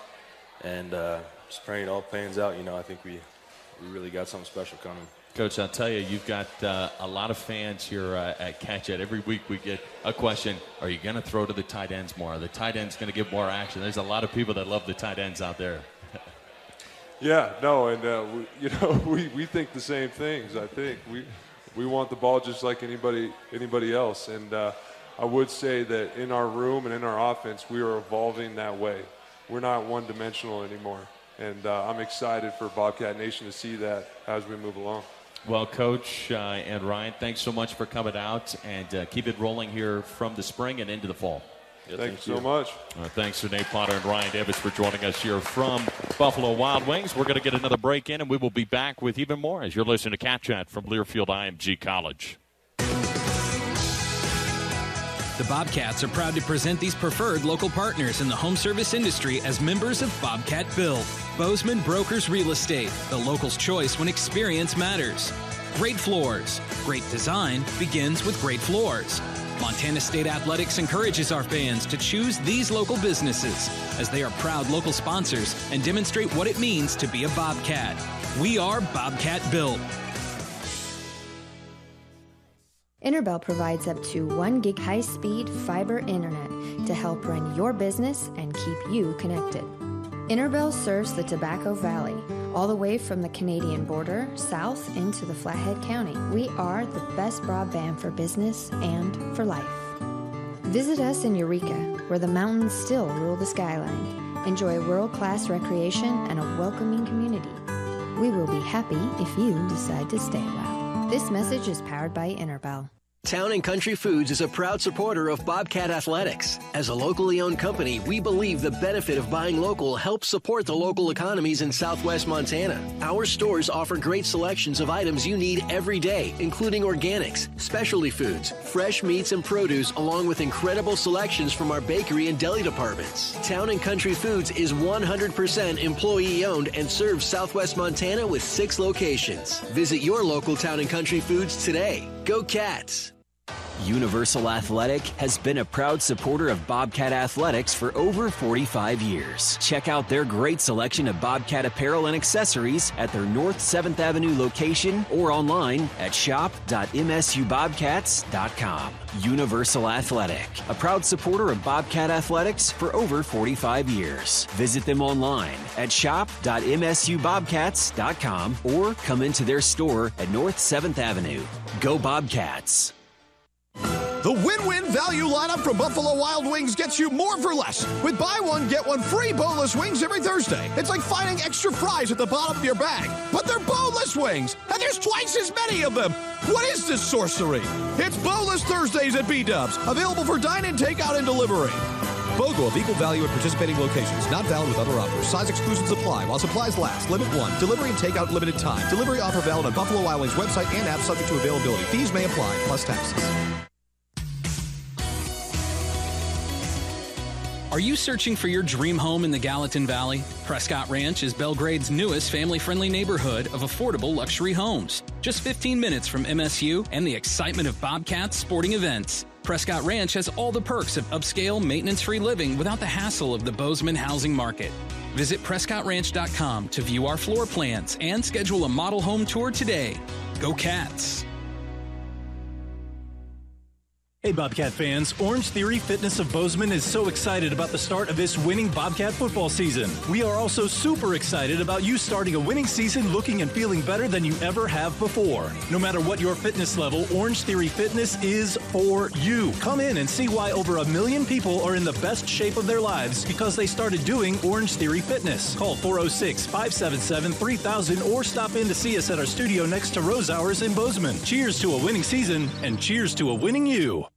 and uh, just praying it all pans out. You know, I think we we really got something special coming. Coach, I'll tell you, you've got uh, a lot of fans here uh, at Cat Chat. Every week we get a question: Are you going to throw to the tight ends more? Are the tight ends going to get more action? There's a lot of people that love the tight ends out there. yeah, no, and uh, we, you know we, we think the same things. I think we we want the ball just like anybody anybody else, and uh, I would say that in our room and in our offense, we are evolving that way we're not one dimensional anymore. And uh, I'm excited for Bobcat Nation to see that as we move along. Well, Coach uh, and Ryan, thanks so much for coming out and uh, keep it rolling here from the spring and into the fall. Yeah, thank, thank, you so much. Uh, thanks to Nate Potter and Ryan Davis for joining us here from Buffalo Wild Wings. We're going to get another break in, and we will be back with even more as you're listening to Cat Chat from Learfield IMG College. The Bobcats are proud to present these preferred local partners in the home service industry as members of Bobcat Build. Bozeman Brokers Real Estate, the local's choice when experience matters. Great floors. Great design begins with great floors. Montana State Athletics encourages our fans to choose these local businesses as they are proud local sponsors and demonstrate what it means to be a Bobcat. We are Bobcat Built. Interbel provides up to 1 gig high speed fiber internet to help run your business and keep you connected. Interbel serves the Tobacco Valley, all the way from the Canadian border south into the Flathead County. We are the best broadband for business and for life. Visit us in Eureka, where the mountains still rule the skyline. Enjoy world class recreation and a welcoming community. We will be happy if you decide to stay. This message is powered by Interbel. Town and Country Foods is a proud supporter of Bobcat Athletics. As a locally owned company, we believe the benefit of buying local helps support the local economies in southwest Montana. Our stores offer great selections of items you need every day, including organics, specialty foods, fresh meats and produce, along with incredible selections from our bakery and deli departments. Town and Country Foods is 100% employee owned and serves southwest Montana with six locations. Visit your local Town and Country Foods today. Go Cats! Universal Athletic has been a proud supporter of Bobcat Athletics for over 45 years. Check out their great selection of Bobcat apparel and accessories at their North 7th Avenue location or online at shop.msubobcats.com. Universal Athletic, a proud supporter of Bobcat Athletics for over 45 years. Visit them online at shop.msubobcats.com or come into their store at North 7th Avenue. Go Bobcats! The win-win value lineup from Buffalo Wild Wings gets you more for less. With buy one, get one free boneless wings every Thursday. It's like finding extra fries at the bottom of your bag. But they're boneless wings, and there's twice as many of them. What is this sorcery? It's Boneless Thursdays at B-Dubs. Available for dine-in, takeout, and delivery. BOGO of equal value at participating locations. Not valid with other offers. Size exclusions apply while supplies last. Limit 1. Delivery and takeout limited time. Delivery offer valid on Buffalo Wild Wings website and app subject to availability. Fees may apply, plus taxes. Are you searching for your dream home in the Gallatin Valley? Prescott Ranch is Belgrade's newest family friendly neighborhood of affordable luxury homes. Just 15 minutes from MSU and the excitement of Bobcats sporting events. Prescott Ranch has all the perks of upscale, maintenance free living without the hassle of the Bozeman housing market. Visit PrescottRanch.com to view our floor plans and schedule a model home tour today. Go Cats! Hey, Bobcat fans. Orange Theory Fitness of Bozeman is so excited about the start of this winning Bobcat football season. We are also super excited about you starting a winning season looking and feeling better than you ever have before. No matter what your fitness level, Orange Theory Fitness is for you. Come in and see why over a million people are in the best shape of their lives because they started doing Orange Theory Fitness. Call 406 577 3000 or stop in to see us at our studio next to Rosauers in Bozeman. Cheers to a winning season and cheers to a winning you.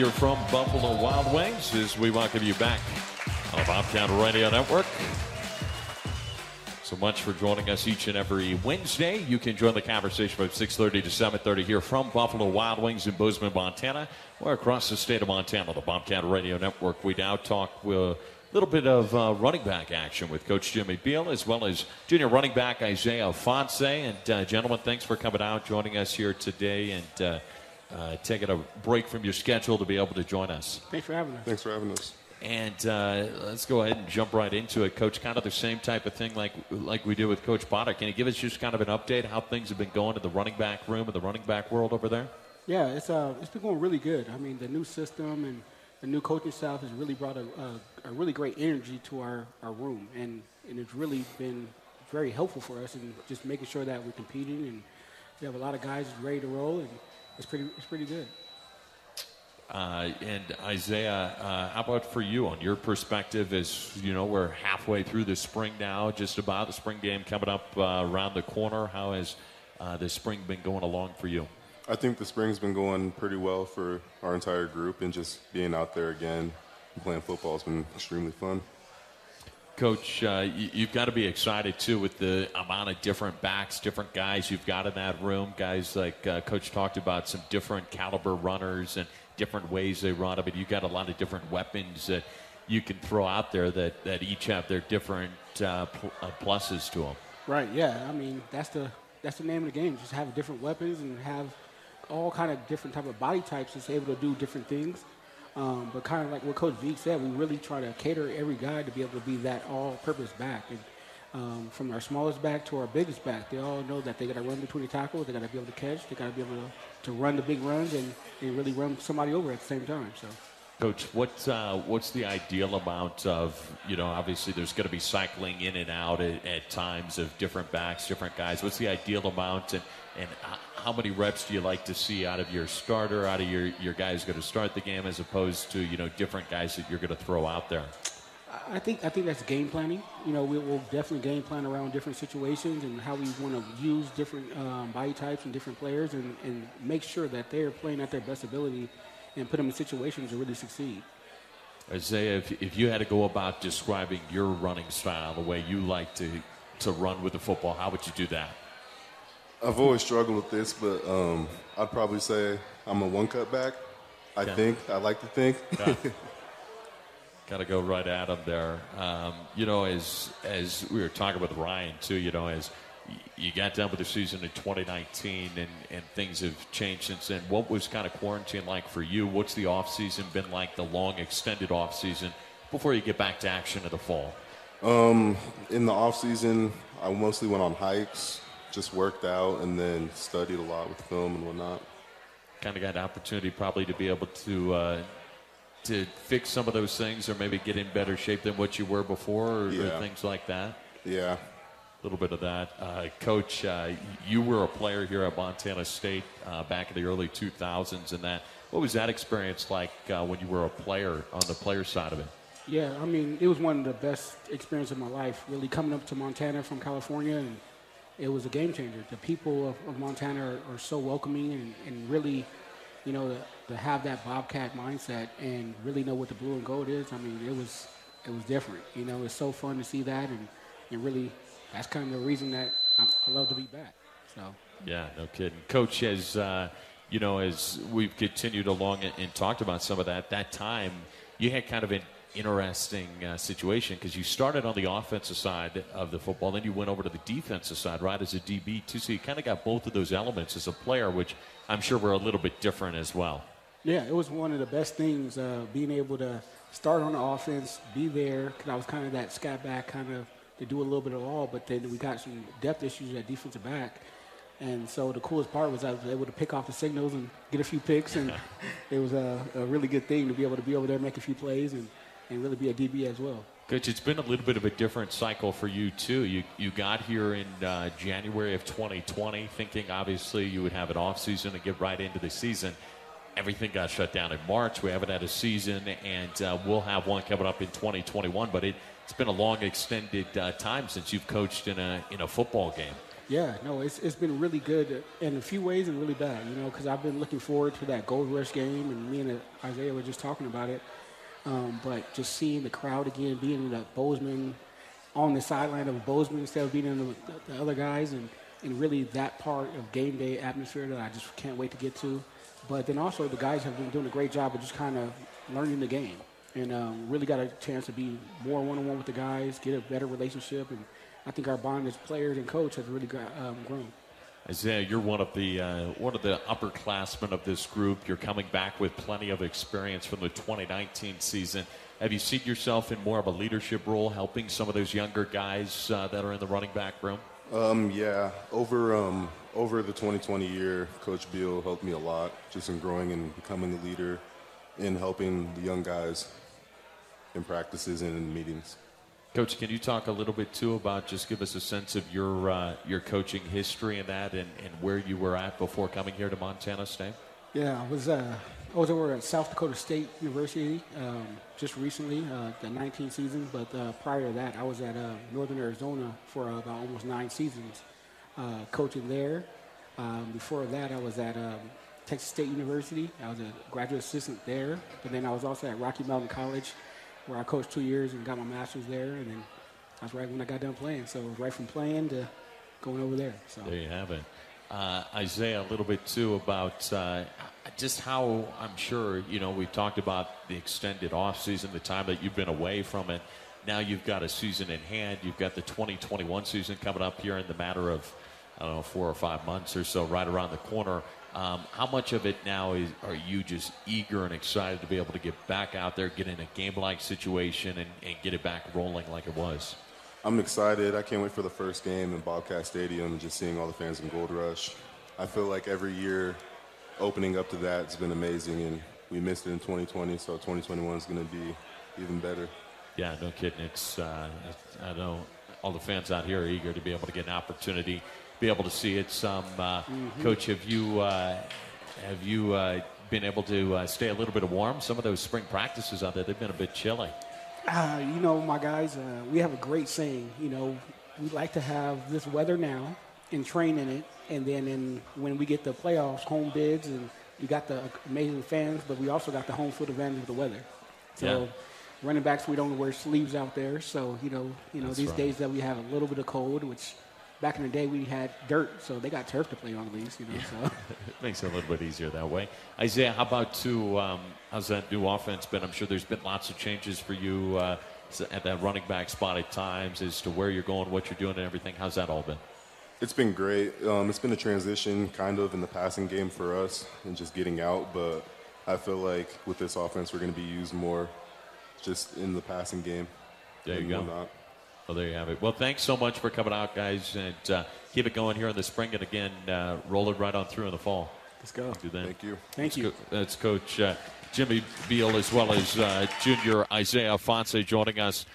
You're from Buffalo Wild Wings as we welcome you back on the Bobcat Radio Network. So much for joining us each and every Wednesday. You can join the conversation from 6:30 to 7:30 here from Buffalo Wild Wings in Bozeman, Montana, or across the state of Montana. The Bobcat Radio Network. We now talk a little bit of uh, running back action with Coach Jimmy Beal, as well as junior running back Isaiah Ifanse. And uh, gentlemen, thanks for coming out, joining us here today, and. Uh, uh, taking a break from your schedule to be able to join us. Thanks for having us. Thanks for having us. And uh, let's go ahead and jump right into it, Coach. Kind of the same type of thing like like we do with Coach Potter. Can you give us just kind of an update how things have been going in the running back room and the running back world over there? Yeah, it's uh, it's been going really good. I mean, the new system and the new coaching staff has really brought a, a, a really great energy to our, our room, and, and it's really been very helpful for us in just making sure that we're competing and we have a lot of guys ready to roll and it's pretty it's pretty good. Uh, and Isaiah, uh, how about for you on your perspective? As you know, we're halfway through the spring now, just about the spring game coming up uh, around the corner. How has uh, the spring been going along for you? I think the spring's been going pretty well for our entire group, and just being out there again and playing football has been extremely fun. Coach, uh, you, have got to be excited too with the amount of different backs, different guys you've got in that room. Guys like uh, Coach talked about some different caliber runners and different ways they run. I mean, you've got a lot of different weapons that you can throw out there that, that each have their different uh, pl- uh, pluses to them. Right. Yeah. I mean, that's the that's the name of the game. Just have different weapons and have all kind of different type of body types that's able to do different things. Um, but kind of like what Coach Veek said, we really try to cater every guy to be able to be that all-purpose back. And um, from our smallest back to our biggest back, they all know that they got to run between the tackles, they got to be able to catch, they got to be able to, to run the big runs and, and really run somebody over at the same time. So. Coach, what's uh, what's the ideal amount of you know? Obviously, there's going to be cycling in and out at, at, times of different backs, different guys. What's the ideal amount, and and how many reps do you like to see out of your starter, out of your your guys going to start the game, as opposed to you know different guys that you're going to throw out there? I think I think that's game planning. You know, we, will definitely game plan around different situations and how we want to use different um, body types and different players, and, and make sure that they're playing at their best ability and put them in situations to really succeed. Isaiah, if, if you had to go about describing your running style, the way you like to, to run with the football, how would you do that? I've always struggled with this, but um, I'd probably say I'm a one cut back. I okay. think. I like to think. Yeah. Got to go right at him there. Um, you know, as as we were talking with Ryan too, you know, as you got done with the season in 2019 and, and things have changed since then. What was kind of quarantine like for you? What's the off season been like, the long extended off season before you get back to action in the fall? Um, in the off season, I mostly went on hikes, just worked out, and then studied a lot with film and whatnot. Kind of got an opportunity probably to be able to uh, to fix some of those things, or maybe get in better shape than what you were before, or, yeah. or things like that. Yeah, a little bit of that. Uh, Coach, uh, you were a player here at Montana State uh, back in the early 2000s, and that. What was that experience like uh, when you were a player on the player side of it? Yeah, I mean, it was one of the best experiences of my life. Really coming up to Montana from California, and it was a game changer. The people of, of Montana are, are, so welcoming, and, and really, you know, to, to have that Bobcat mindset and really know what the blue and gold is. I mean, it was it was different. You know, it's so fun to see that and, and really that's kind of the reason that I, I love to be back. So. Yeah, no kidding. Coach, has uh, you know, as we've continued along and, and talked about some of that, that time you had kind of an interesting uh, situation because you started on the offensive side of the football, then you went over to the defensive side, right, as a DB too. So you kind of got both of those elements as a player, which I'm sure were a little bit different as well. Yeah, it was one of the best things uh, being able to start on the offense, be there because I was kind of that scat back kind of to do a little bit of all, but then we got some depth issues at defensive back. And so the coolest part was I was able to pick off the signals and get a few picks, and it was a, a really good thing to be able to be over there, make a few plays, and, and really be a DB as well. Coach, it's been a little bit of a different cycle for you too. You you got here in uh, January of 2020, thinking obviously you would have an off season and get right into the season. Everything got shut down in March. We haven't had a season, and uh, we'll have one coming up in 2021. But it, it's been a long, extended uh, time since you've coached in a in a football game. Yeah, no, it's, it's been really good in a few ways and really bad, you know, because I've been looking forward to that Gold Rush game, and me and Isaiah were just talking about it. Um, but just seeing the crowd again, being in the Bozeman, on the sideline of Bozeman instead of being in the, the, other guys, and, and really that part of game day atmosphere that I just can't wait to get to. But then also the guys have been doing a great job of just kind of learning the game, and um, really got a chance to be more one-on-one with the guys, get a better relationship, and – I think our bond as players and coach has really got, um, grown. Isaiah, you're one of the uh, one of the upperclassmen of this group. You're coming back with plenty of experience from the 2019 season. Have you seen yourself in more of a leadership role, helping some of those younger guys uh, that are in the running back room? Um, yeah, over um, over the 2020 year, Coach Beal helped me a lot, just in growing and becoming a leader, in helping the young guys in practices and in meetings. Coach, can you talk a little bit too about just give us a sense of your uh, your coaching history and that, and, and where you were at before coming here to Montana State? Yeah, I was uh, I was over at South Dakota State University um, just recently, uh, the 19th season. But uh, prior to that, I was at uh, Northern Arizona for about almost nine seasons, uh, coaching there. Um, before that, I was at um, Texas State University. I was a graduate assistant there. But then I was also at Rocky Mountain College where I coached two years and got my master's there, and then that's right when I got done playing. So right from playing to going over there. So there you have it. Uh, Isaiah, a little bit too about uh, just how I'm sure you know we've talked about the extended off season, the time that you've been away from it. Now you've got a season in hand. You've got the 2021 season coming up here in the matter of I don't know four or five months or so, right around the corner. Um, how much of it now is are you just eager and excited to be able to get back out there, get in a game-like situation, and, and get it back rolling like it was? I'm excited. I can't wait for the first game in Bobcat Stadium, and just seeing all the fans in Gold Rush. I feel like every year opening up to that has been amazing, and we missed it in 2020, so 2021 is going to be even better. Yeah, no kidding. It's uh, I know all the fans out here are eager to be able to get an opportunity be able to see it some. Uh, mm-hmm. Coach, have you uh, have you uh, been able to uh, stay a little bit warm? Some of those spring practices out there, they've been a bit chilly. Uh, you know, my guys, uh, we have a great saying. You know, we like to have this weather now and train in it, and then in, when we get the playoffs, home bids, and we got the amazing fans, but we also got the home field advantage of the weather. So. Yeah running backs we don't wear sleeves out there so you know you know That's these right. days that we have a little bit of cold which back in the day we had dirt, so they got turf to play on at least, you know. Yeah. So it makes it a little bit easier that way. Isaiah, how about to um, how's that new offense been? I'm sure there's been lots of changes for you uh, at that running back spot at times as to where you're going, what you're doing, and everything. How's that all been? It's been great. Um, it's been a transition, kind of, in the passing game for us and just getting out. But I feel like with this offense, we're going to be used more just in the passing game. There you go. Whatnot. Well, there you have it. Well, thanks so much for coming out, guys, and uh, keep it going here in the spring, and again, uh, roll it right on through in the fall. Let's go. Do that. Thank you. Thank that's you. Co- that's Coach uh, Jimmy Beal as well as uh, Junior Isaiah Ifanse joining us.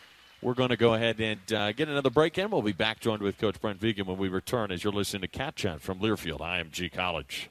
We're going to go ahead and uh, get another break in. We'll be back joined with Coach Brent Vigen when we return as you're listening to Cat Chat from Learfield IMG College.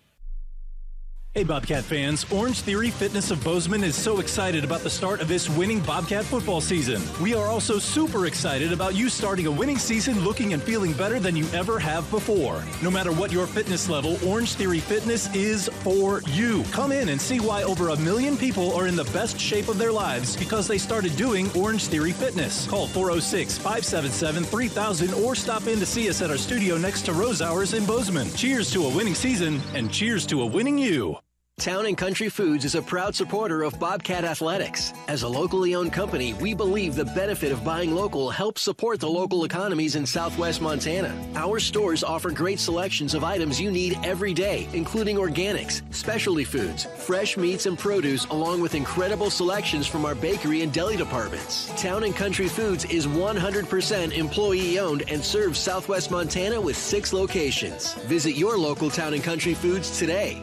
Hey, Bobcat fans. Orange Theory Fitness of Bozeman is so excited about the start of this winning Bobcat football season. We are also super excited about you starting a winning season looking and feeling better than you ever have before. No matter what your fitness level, Orange Theory Fitness is for you. Come in and see why over a million people are in the best shape of their lives because they started doing Orange Theory Fitness. Call 406 577 3000 or stop in to see us at our studio next to Rosauers in Bozeman. Cheers to a winning season and cheers to a winning you. Town and Country Foods is a proud supporter of Bobcat Athletics. As a locally owned company, we believe the benefit of buying local helps support the local economies in southwest Montana. Our stores offer great selections of items you need every day, including organics, specialty foods, fresh meats and produce, along with incredible selections from our bakery and deli departments. Town and Country Foods is 100% employee owned and serves southwest Montana with six locations. Visit your local Town and Country Foods today.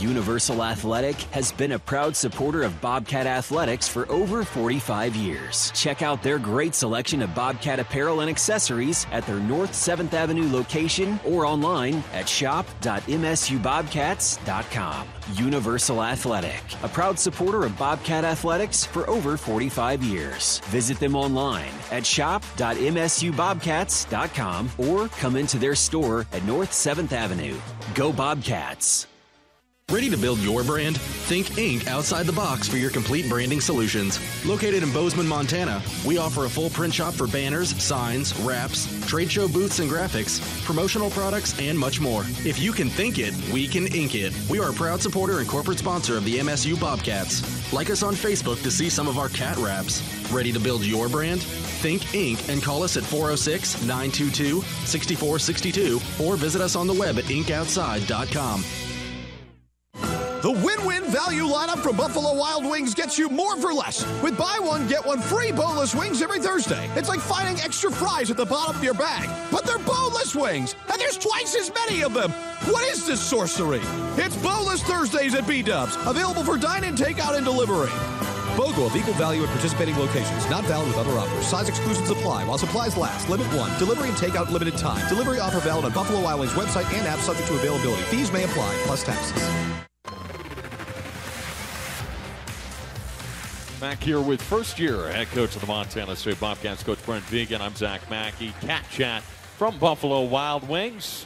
Universal Athletic has been a proud supporter of Bobcat Athletics for over 45 years. Check out their great selection of Bobcat apparel and accessories at their North 7th Avenue location or online at shop.msubobcats.com. Universal Athletic, a proud supporter of Bobcat Athletics for over 45 years. Visit them online at shop.msubobcats.com or come into their store at North 7th Avenue. Go Bobcats! Ready to build your brand? Think Ink outside the box for your complete branding solutions. Located in Bozeman, Montana, we offer a full print shop for banners, signs, wraps, trade show booths and graphics, promotional products, and much more. If you can think it, we can ink it. We are a proud supporter and corporate sponsor of the MSU Bobcats. Like us on Facebook to see some of our cat wraps. Ready to build your brand? Think Ink and call us at 406 922 6462 or visit us on the web at inkoutside.com. The win-win value lineup from Buffalo Wild Wings gets you more for less. With buy one, get one free boneless wings every Thursday. It's like finding extra fries at the bottom of your bag. But they're boneless wings, and there's twice as many of them. What is this sorcery? It's Boneless Thursdays at B-Dubs. Available for dine-in, takeout, and delivery. BOGO of equal value at participating locations. Not valid with other offers. Size exclusions apply while supplies last. Limit 1. Delivery and takeout limited time. Delivery offer valid on Buffalo Wild Wings website and app subject to availability. Fees may apply, plus taxes. Back here with first year head coach of the Montana State Bobcats, Coach Brent Vigen. I'm Zach Mackey. Cat Chat from Buffalo Wild Wings.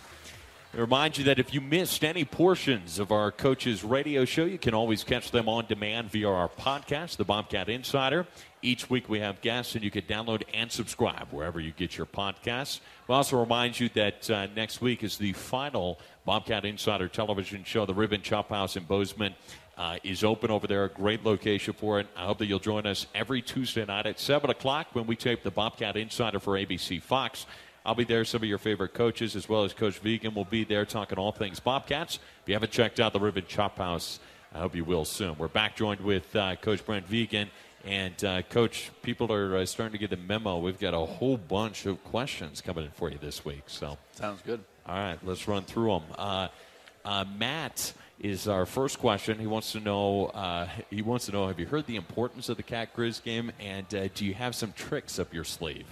I remind you that if you missed any portions of our coach's radio show, you can always catch them on demand via our podcast, The Bobcat Insider. Each week we have guests, and you can download and subscribe wherever you get your podcasts. We also remind you that uh, next week is the final Bobcat Insider television show, The Rib & Chop House in Bozeman uh, is open over there. A great location for it. I hope that you'll join us every Tuesday night at 7 o'clock when we tape the Bobcat Insider for ABC Fox. I'll be there. Some of your favorite coaches, as well as Coach Vigen, will be there talking all things Bobcats. If you haven't checked out the Rib & Chop House, I hope you will soon. We're back joined with uh, Coach Brent Vigen. And, uh, Coach, people are uh, starting to get the memo. We've got a whole bunch of questions coming in for you this week. So Sounds good. All right, let's run through them. Uh, uh, Matt is our first question. He wants to know. Uh, he wants to know. Have you heard the importance of the Cat Grizz game, and uh, do you have some tricks up your sleeve?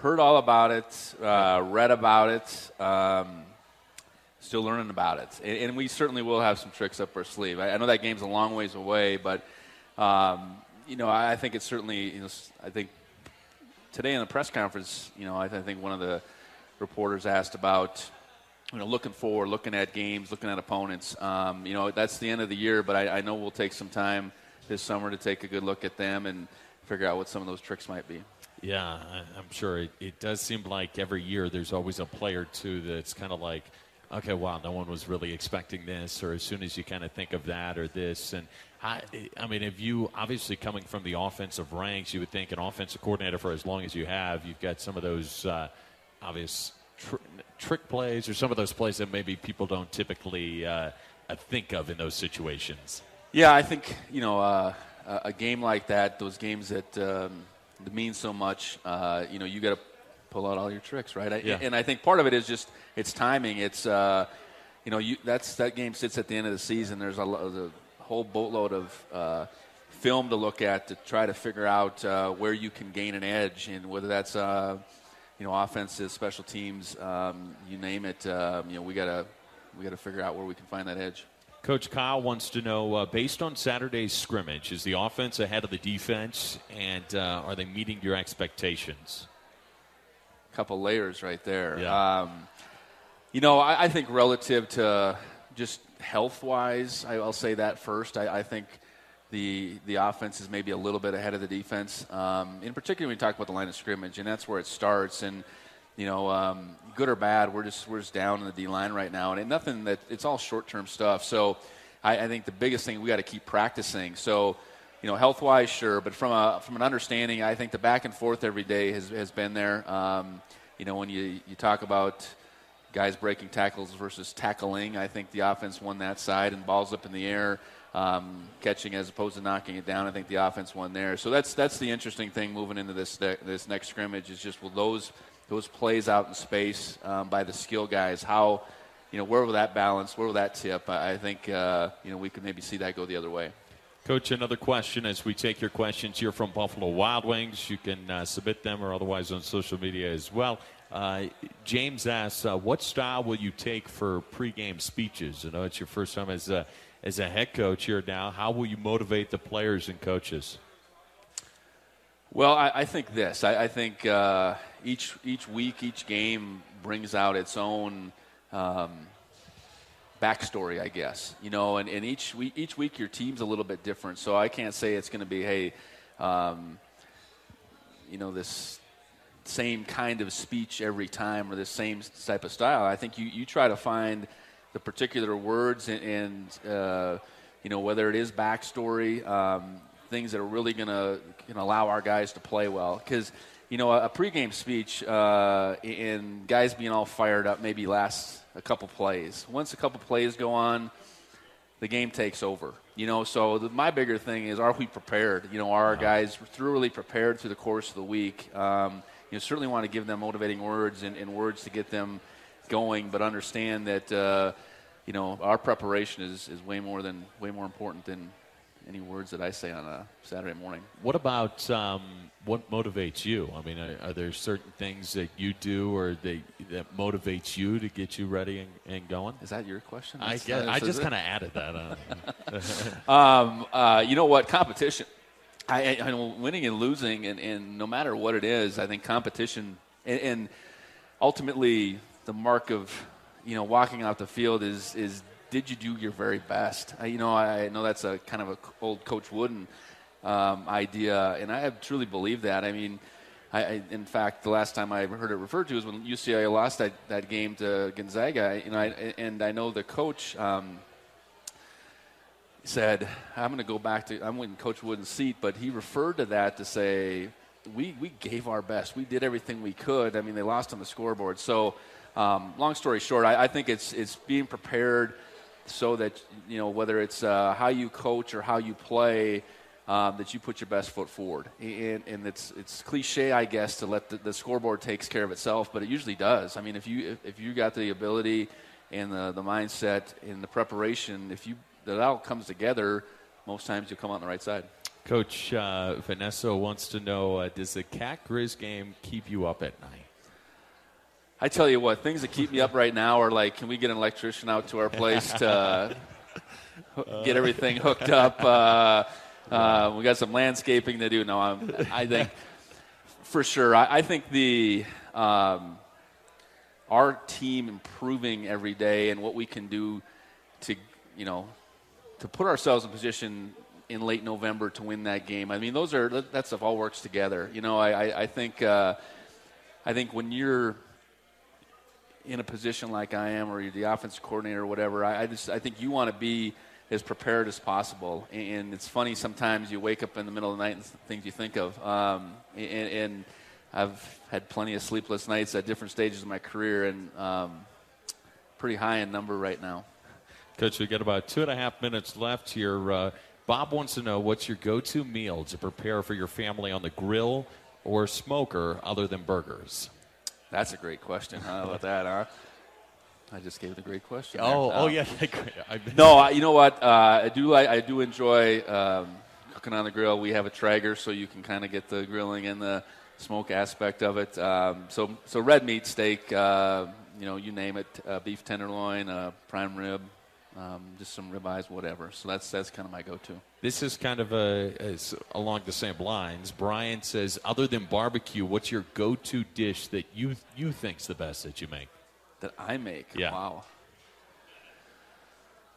Heard all about it. Uh, read about it. Um, still learning about it, and, and, we certainly will have some tricks up our sleeve. I, I know that game's a long ways away, but um, you know, I, I, think it's certainly. You know, I think today in the press conference, you know, I, th- I think one of the reporters asked about you know, looking forward, looking at games, looking at opponents. Um, you know, that's the end of the year, but I, I, know we'll take some time this summer to take a good look at them and figure out what some of those tricks might be. Yeah, I'm sure it, it does seem like every year there's always a player two that's kind of like, okay, wow, no one was really expecting this, or as soon as you kind of think of that or this, and I, I mean, if you obviously coming from the offensive ranks, you would think an offensive coordinator for as long as you have, you've got some of those uh, obvious tr- trick plays or some of those plays that maybe people don't typically uh, uh, think of in those situations? Yeah, I think you know uh, a game like that, those games that, um, that mean so much. Uh, you know, you got to pull out all your tricks, right? I, Yeah. And I think part of it is just it's timing. It's uh, you know, you, that's that game sits at the end of the season. There's a, lo- a whole boatload of uh, film to look at to try to figure out uh, where you can gain an edge, and whether that's uh, you know offenses, special teams, um, you name it. Um, you know, we gotta we gotta figure out where we can find that edge. Coach Kyle wants to know, uh, based on Saturday's scrimmage, is the offense ahead of the defense, and uh, are they meeting your expectations? A couple layers right there. Um, you know, I, I think relative to just health wise, I, I'll say that first. I, I think the the offense is maybe a little bit ahead of the defense. Um, in particular, when you talk about the line of scrimmage, and that's where it starts. And you know, um, good or bad, we're just we're just down in the D line right now, and it, nothing that it's all short term stuff. So I, I think the biggest thing we got to keep practicing. So you know, health wise, sure, but from a from an understanding, I think the back and forth every day has has been there. Um, you know, when you you talk about guys breaking tackles versus tackling, I think the offense won that side, and balls up in the air, um, catching as opposed to knocking it down. I think the offense won there. So that's that's the interesting thing moving into this this next scrimmage is just will those those plays out in space um, by the skill guys how. You know, where will that balance? Where will that tip? I I think uh, you know we could maybe see that go the other way. Coach, another question as we take your questions here from Buffalo Wild Wings. You can uh, submit them or otherwise on social media as well. Uh, James asks, uh, what style will you take for pregame speeches? I know it's your first time as as a head coach here now. How will you motivate the players and coaches? Well, I, I think this. I, I think uh, each each week, each game brings out its own um, backstory, I guess. You know, and, and each week, each week your team's a little bit different. So I can't say it's going to be, hey, um, you know, this same kind of speech every time or the same type of style. I think you, you try to find the particular words and, and uh, you know, whether it is backstory, um, things that are really going to allow our guys to play well. Because, you know, a, a pregame speech uh, and guys being all fired up maybe lasts a couple plays. Once a couple plays go on, the game takes over. You know, so the, my bigger thing is, are we prepared? You know, are our guys thoroughly prepared through the course of the week? Um, you certainly want to give them motivating words and, and words to get them going, but understand that uh, you know our preparation is, is way more than way more important than any words that I say on a Saturday morning. What about um, what motivates you? I mean, are, are, there certain things that you do or they, that motivates you to get you ready and, and going? Is that your question? I, That's- guess, I just kind of added that um, uh, you know what? Competition. I, I, I know winning and losing, and, and no matter what it is, I think competition and, and ultimately the mark of you know walking out the field is is did you do your very best? I, you know, I, I know that's a kind of a old Coach Wooden um, idea, and I have truly believe that. I mean. I, I, in fact, the last time I heard it referred to was when UCLA lost that, that game to Gonzaga. You know, I, and I know the coach um, said, I'm going to go back to, I'm in Coach Wooden's seat, but he referred to that to say, we, we gave our best. We did everything we could. I mean, they lost on the scoreboard. So, um, long story short, I, I think it's, it's being prepared so that, you know, whether it's uh, how you coach or how you play, um, that you put your best foot forward. And, and it's, it's cliche, I guess, to let the, the scoreboard takes care of itself, but it usually does. I mean, if you, if, if you got the ability and the, the mindset and the preparation, if you that all comes together, most times you'll come out on the right side. Coach uh, Vanessa wants to know uh, Does the Cat Grizz game keep you up at night? I tell you what, things that keep me up right now are like, can we get an electrician out to our place to uh, get everything hooked up? Uh, uh, we got some landscaping to do. No, I'm, I think for sure. I, I think the um, our team improving every day and what we can do to, you know, to put ourselves in position in late November to win that game. I mean, those are that stuff all works together. You know, I, I, I think uh, I think when you're in a position like I am, or you're the offensive coordinator or whatever, I, I just I think you want to be as prepared as possible. And it's funny sometimes you wake up in the middle of the night and things you think of, um, and. and I've had plenty of sleepless nights at different stages of my career, and um, pretty high in number right now. Coach, we got about two and a half minutes left here. Uh, Bob wants to know what's your go-to meal to prepare for your family on the grill or smoker other than burgers? That's a great question. How about that, huh? I just gave it a great question. Oh, there. oh yeah. no, I, you know what? Uh, I do. I, I do enjoy um, cooking on the grill. We have a Traeger, so you can kind of get the grilling and the smoke aspect of it. Um, so, so red meat, steak, uh, you know, you name it, uh, beef tenderloin, uh, prime rib, um, just some ribeyes, whatever. So that's that's kind of my go-to. This is kind of a, is along the same lines. Brian says, other than barbecue, what's your go-to dish that you you think's the best that you make? That I make. Yeah. Wow.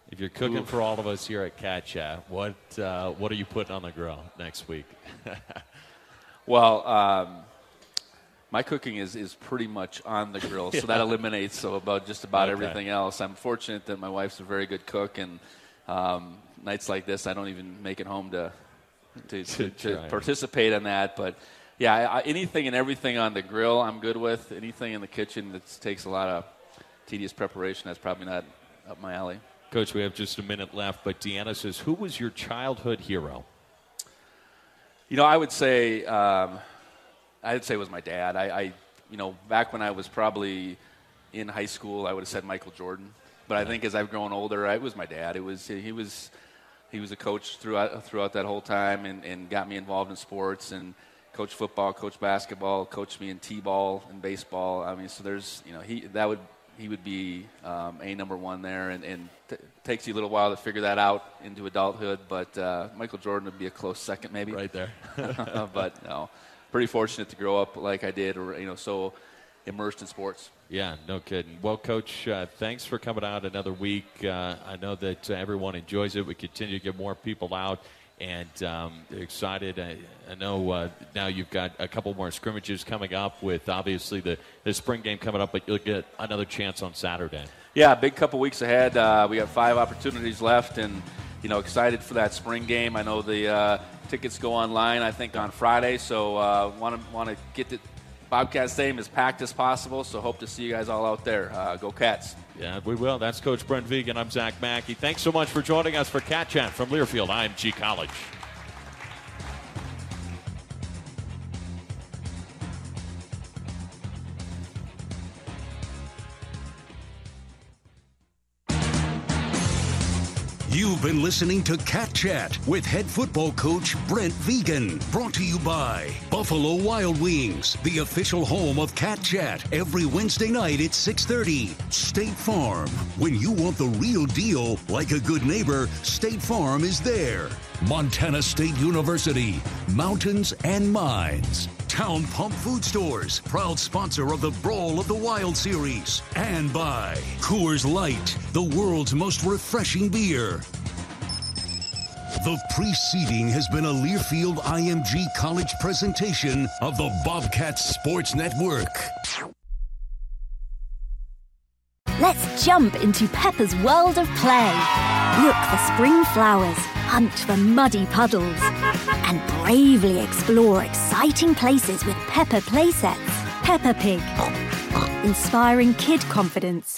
If you're cooking Oof. for all of us here at Cat Chat, what uh, what are you putting on the grill next week? Well, um, my cooking is, is pretty much on the grill, so that eliminates so about just about Okay. everything else. I'm fortunate that my wife's a very good cook, and um, nights like this, I don't even make it home to to, to, to participate in that. But yeah, I, I, anything and everything on the grill, I'm good with. Anything in the kitchen that takes a lot of tedious preparation, that's probably not up my alley. Coach, we have just a minute left, but Deanna says, who was your childhood hero? You know, I would say, um, I'd say it was my dad. I, I, you know, back when I was probably in high school, I would have said Michael Jordan. But I think as I've grown older, it was my dad. It was he was he was a coach throughout throughout that whole time, and, and got me involved in sports and coached football, coached basketball, coached me in t-ball and baseball. I mean, so there's you know he that would he would be um, a number one there, and, and t- takes you a little while to figure that out into adulthood. But uh, Michael Jordan would be a close second, maybe. Right there. but no, pretty fortunate to grow up like I did, or you know, so immersed in sports. Yeah, no kidding. Well, Coach, uh, thanks for coming out another week. Uh, I know that uh, everyone enjoys it. We continue to get more people out and um, excited. I, I know uh, now you've got a couple more scrimmages coming up with obviously the, the spring game coming up, but you'll get another chance on Saturday. Yeah, big couple weeks ahead. Uh, we got five opportunities left, and you know, excited for that spring game. I know the uh, tickets go online. I think on Friday, so want to want to get the Bobcat Stadium as packed as possible. So hope to see you guys all out there. Uh, go Cats! Yeah, we will. That's Coach Brent Vigen. I'm Zach Mackey. Thanks so much for joining us for Cat Chat from Learfield IMG College. You've been listening to Cat Chat with head football coach Brent Vigen. Brought to you by Buffalo Wild Wings, the official home of Cat Chat. Every Wednesday night at 6:30. State Farm. When you want the real deal, like a good neighbor, State Farm is there. Montana State University. Mountains and Minds. Town Pump Food Stores, proud sponsor of the Brawl of the Wild series. And by Coors Light, the world's most refreshing beer. The preceding has been a Learfield IMG College presentation of the Bobcats Sports Network. Let's jump into Peppa's world of play. Look for spring flowers, hunt for muddy puddles, and bravely explore exciting places with Peppa playsets. Peppa Pig, inspiring kid confidence.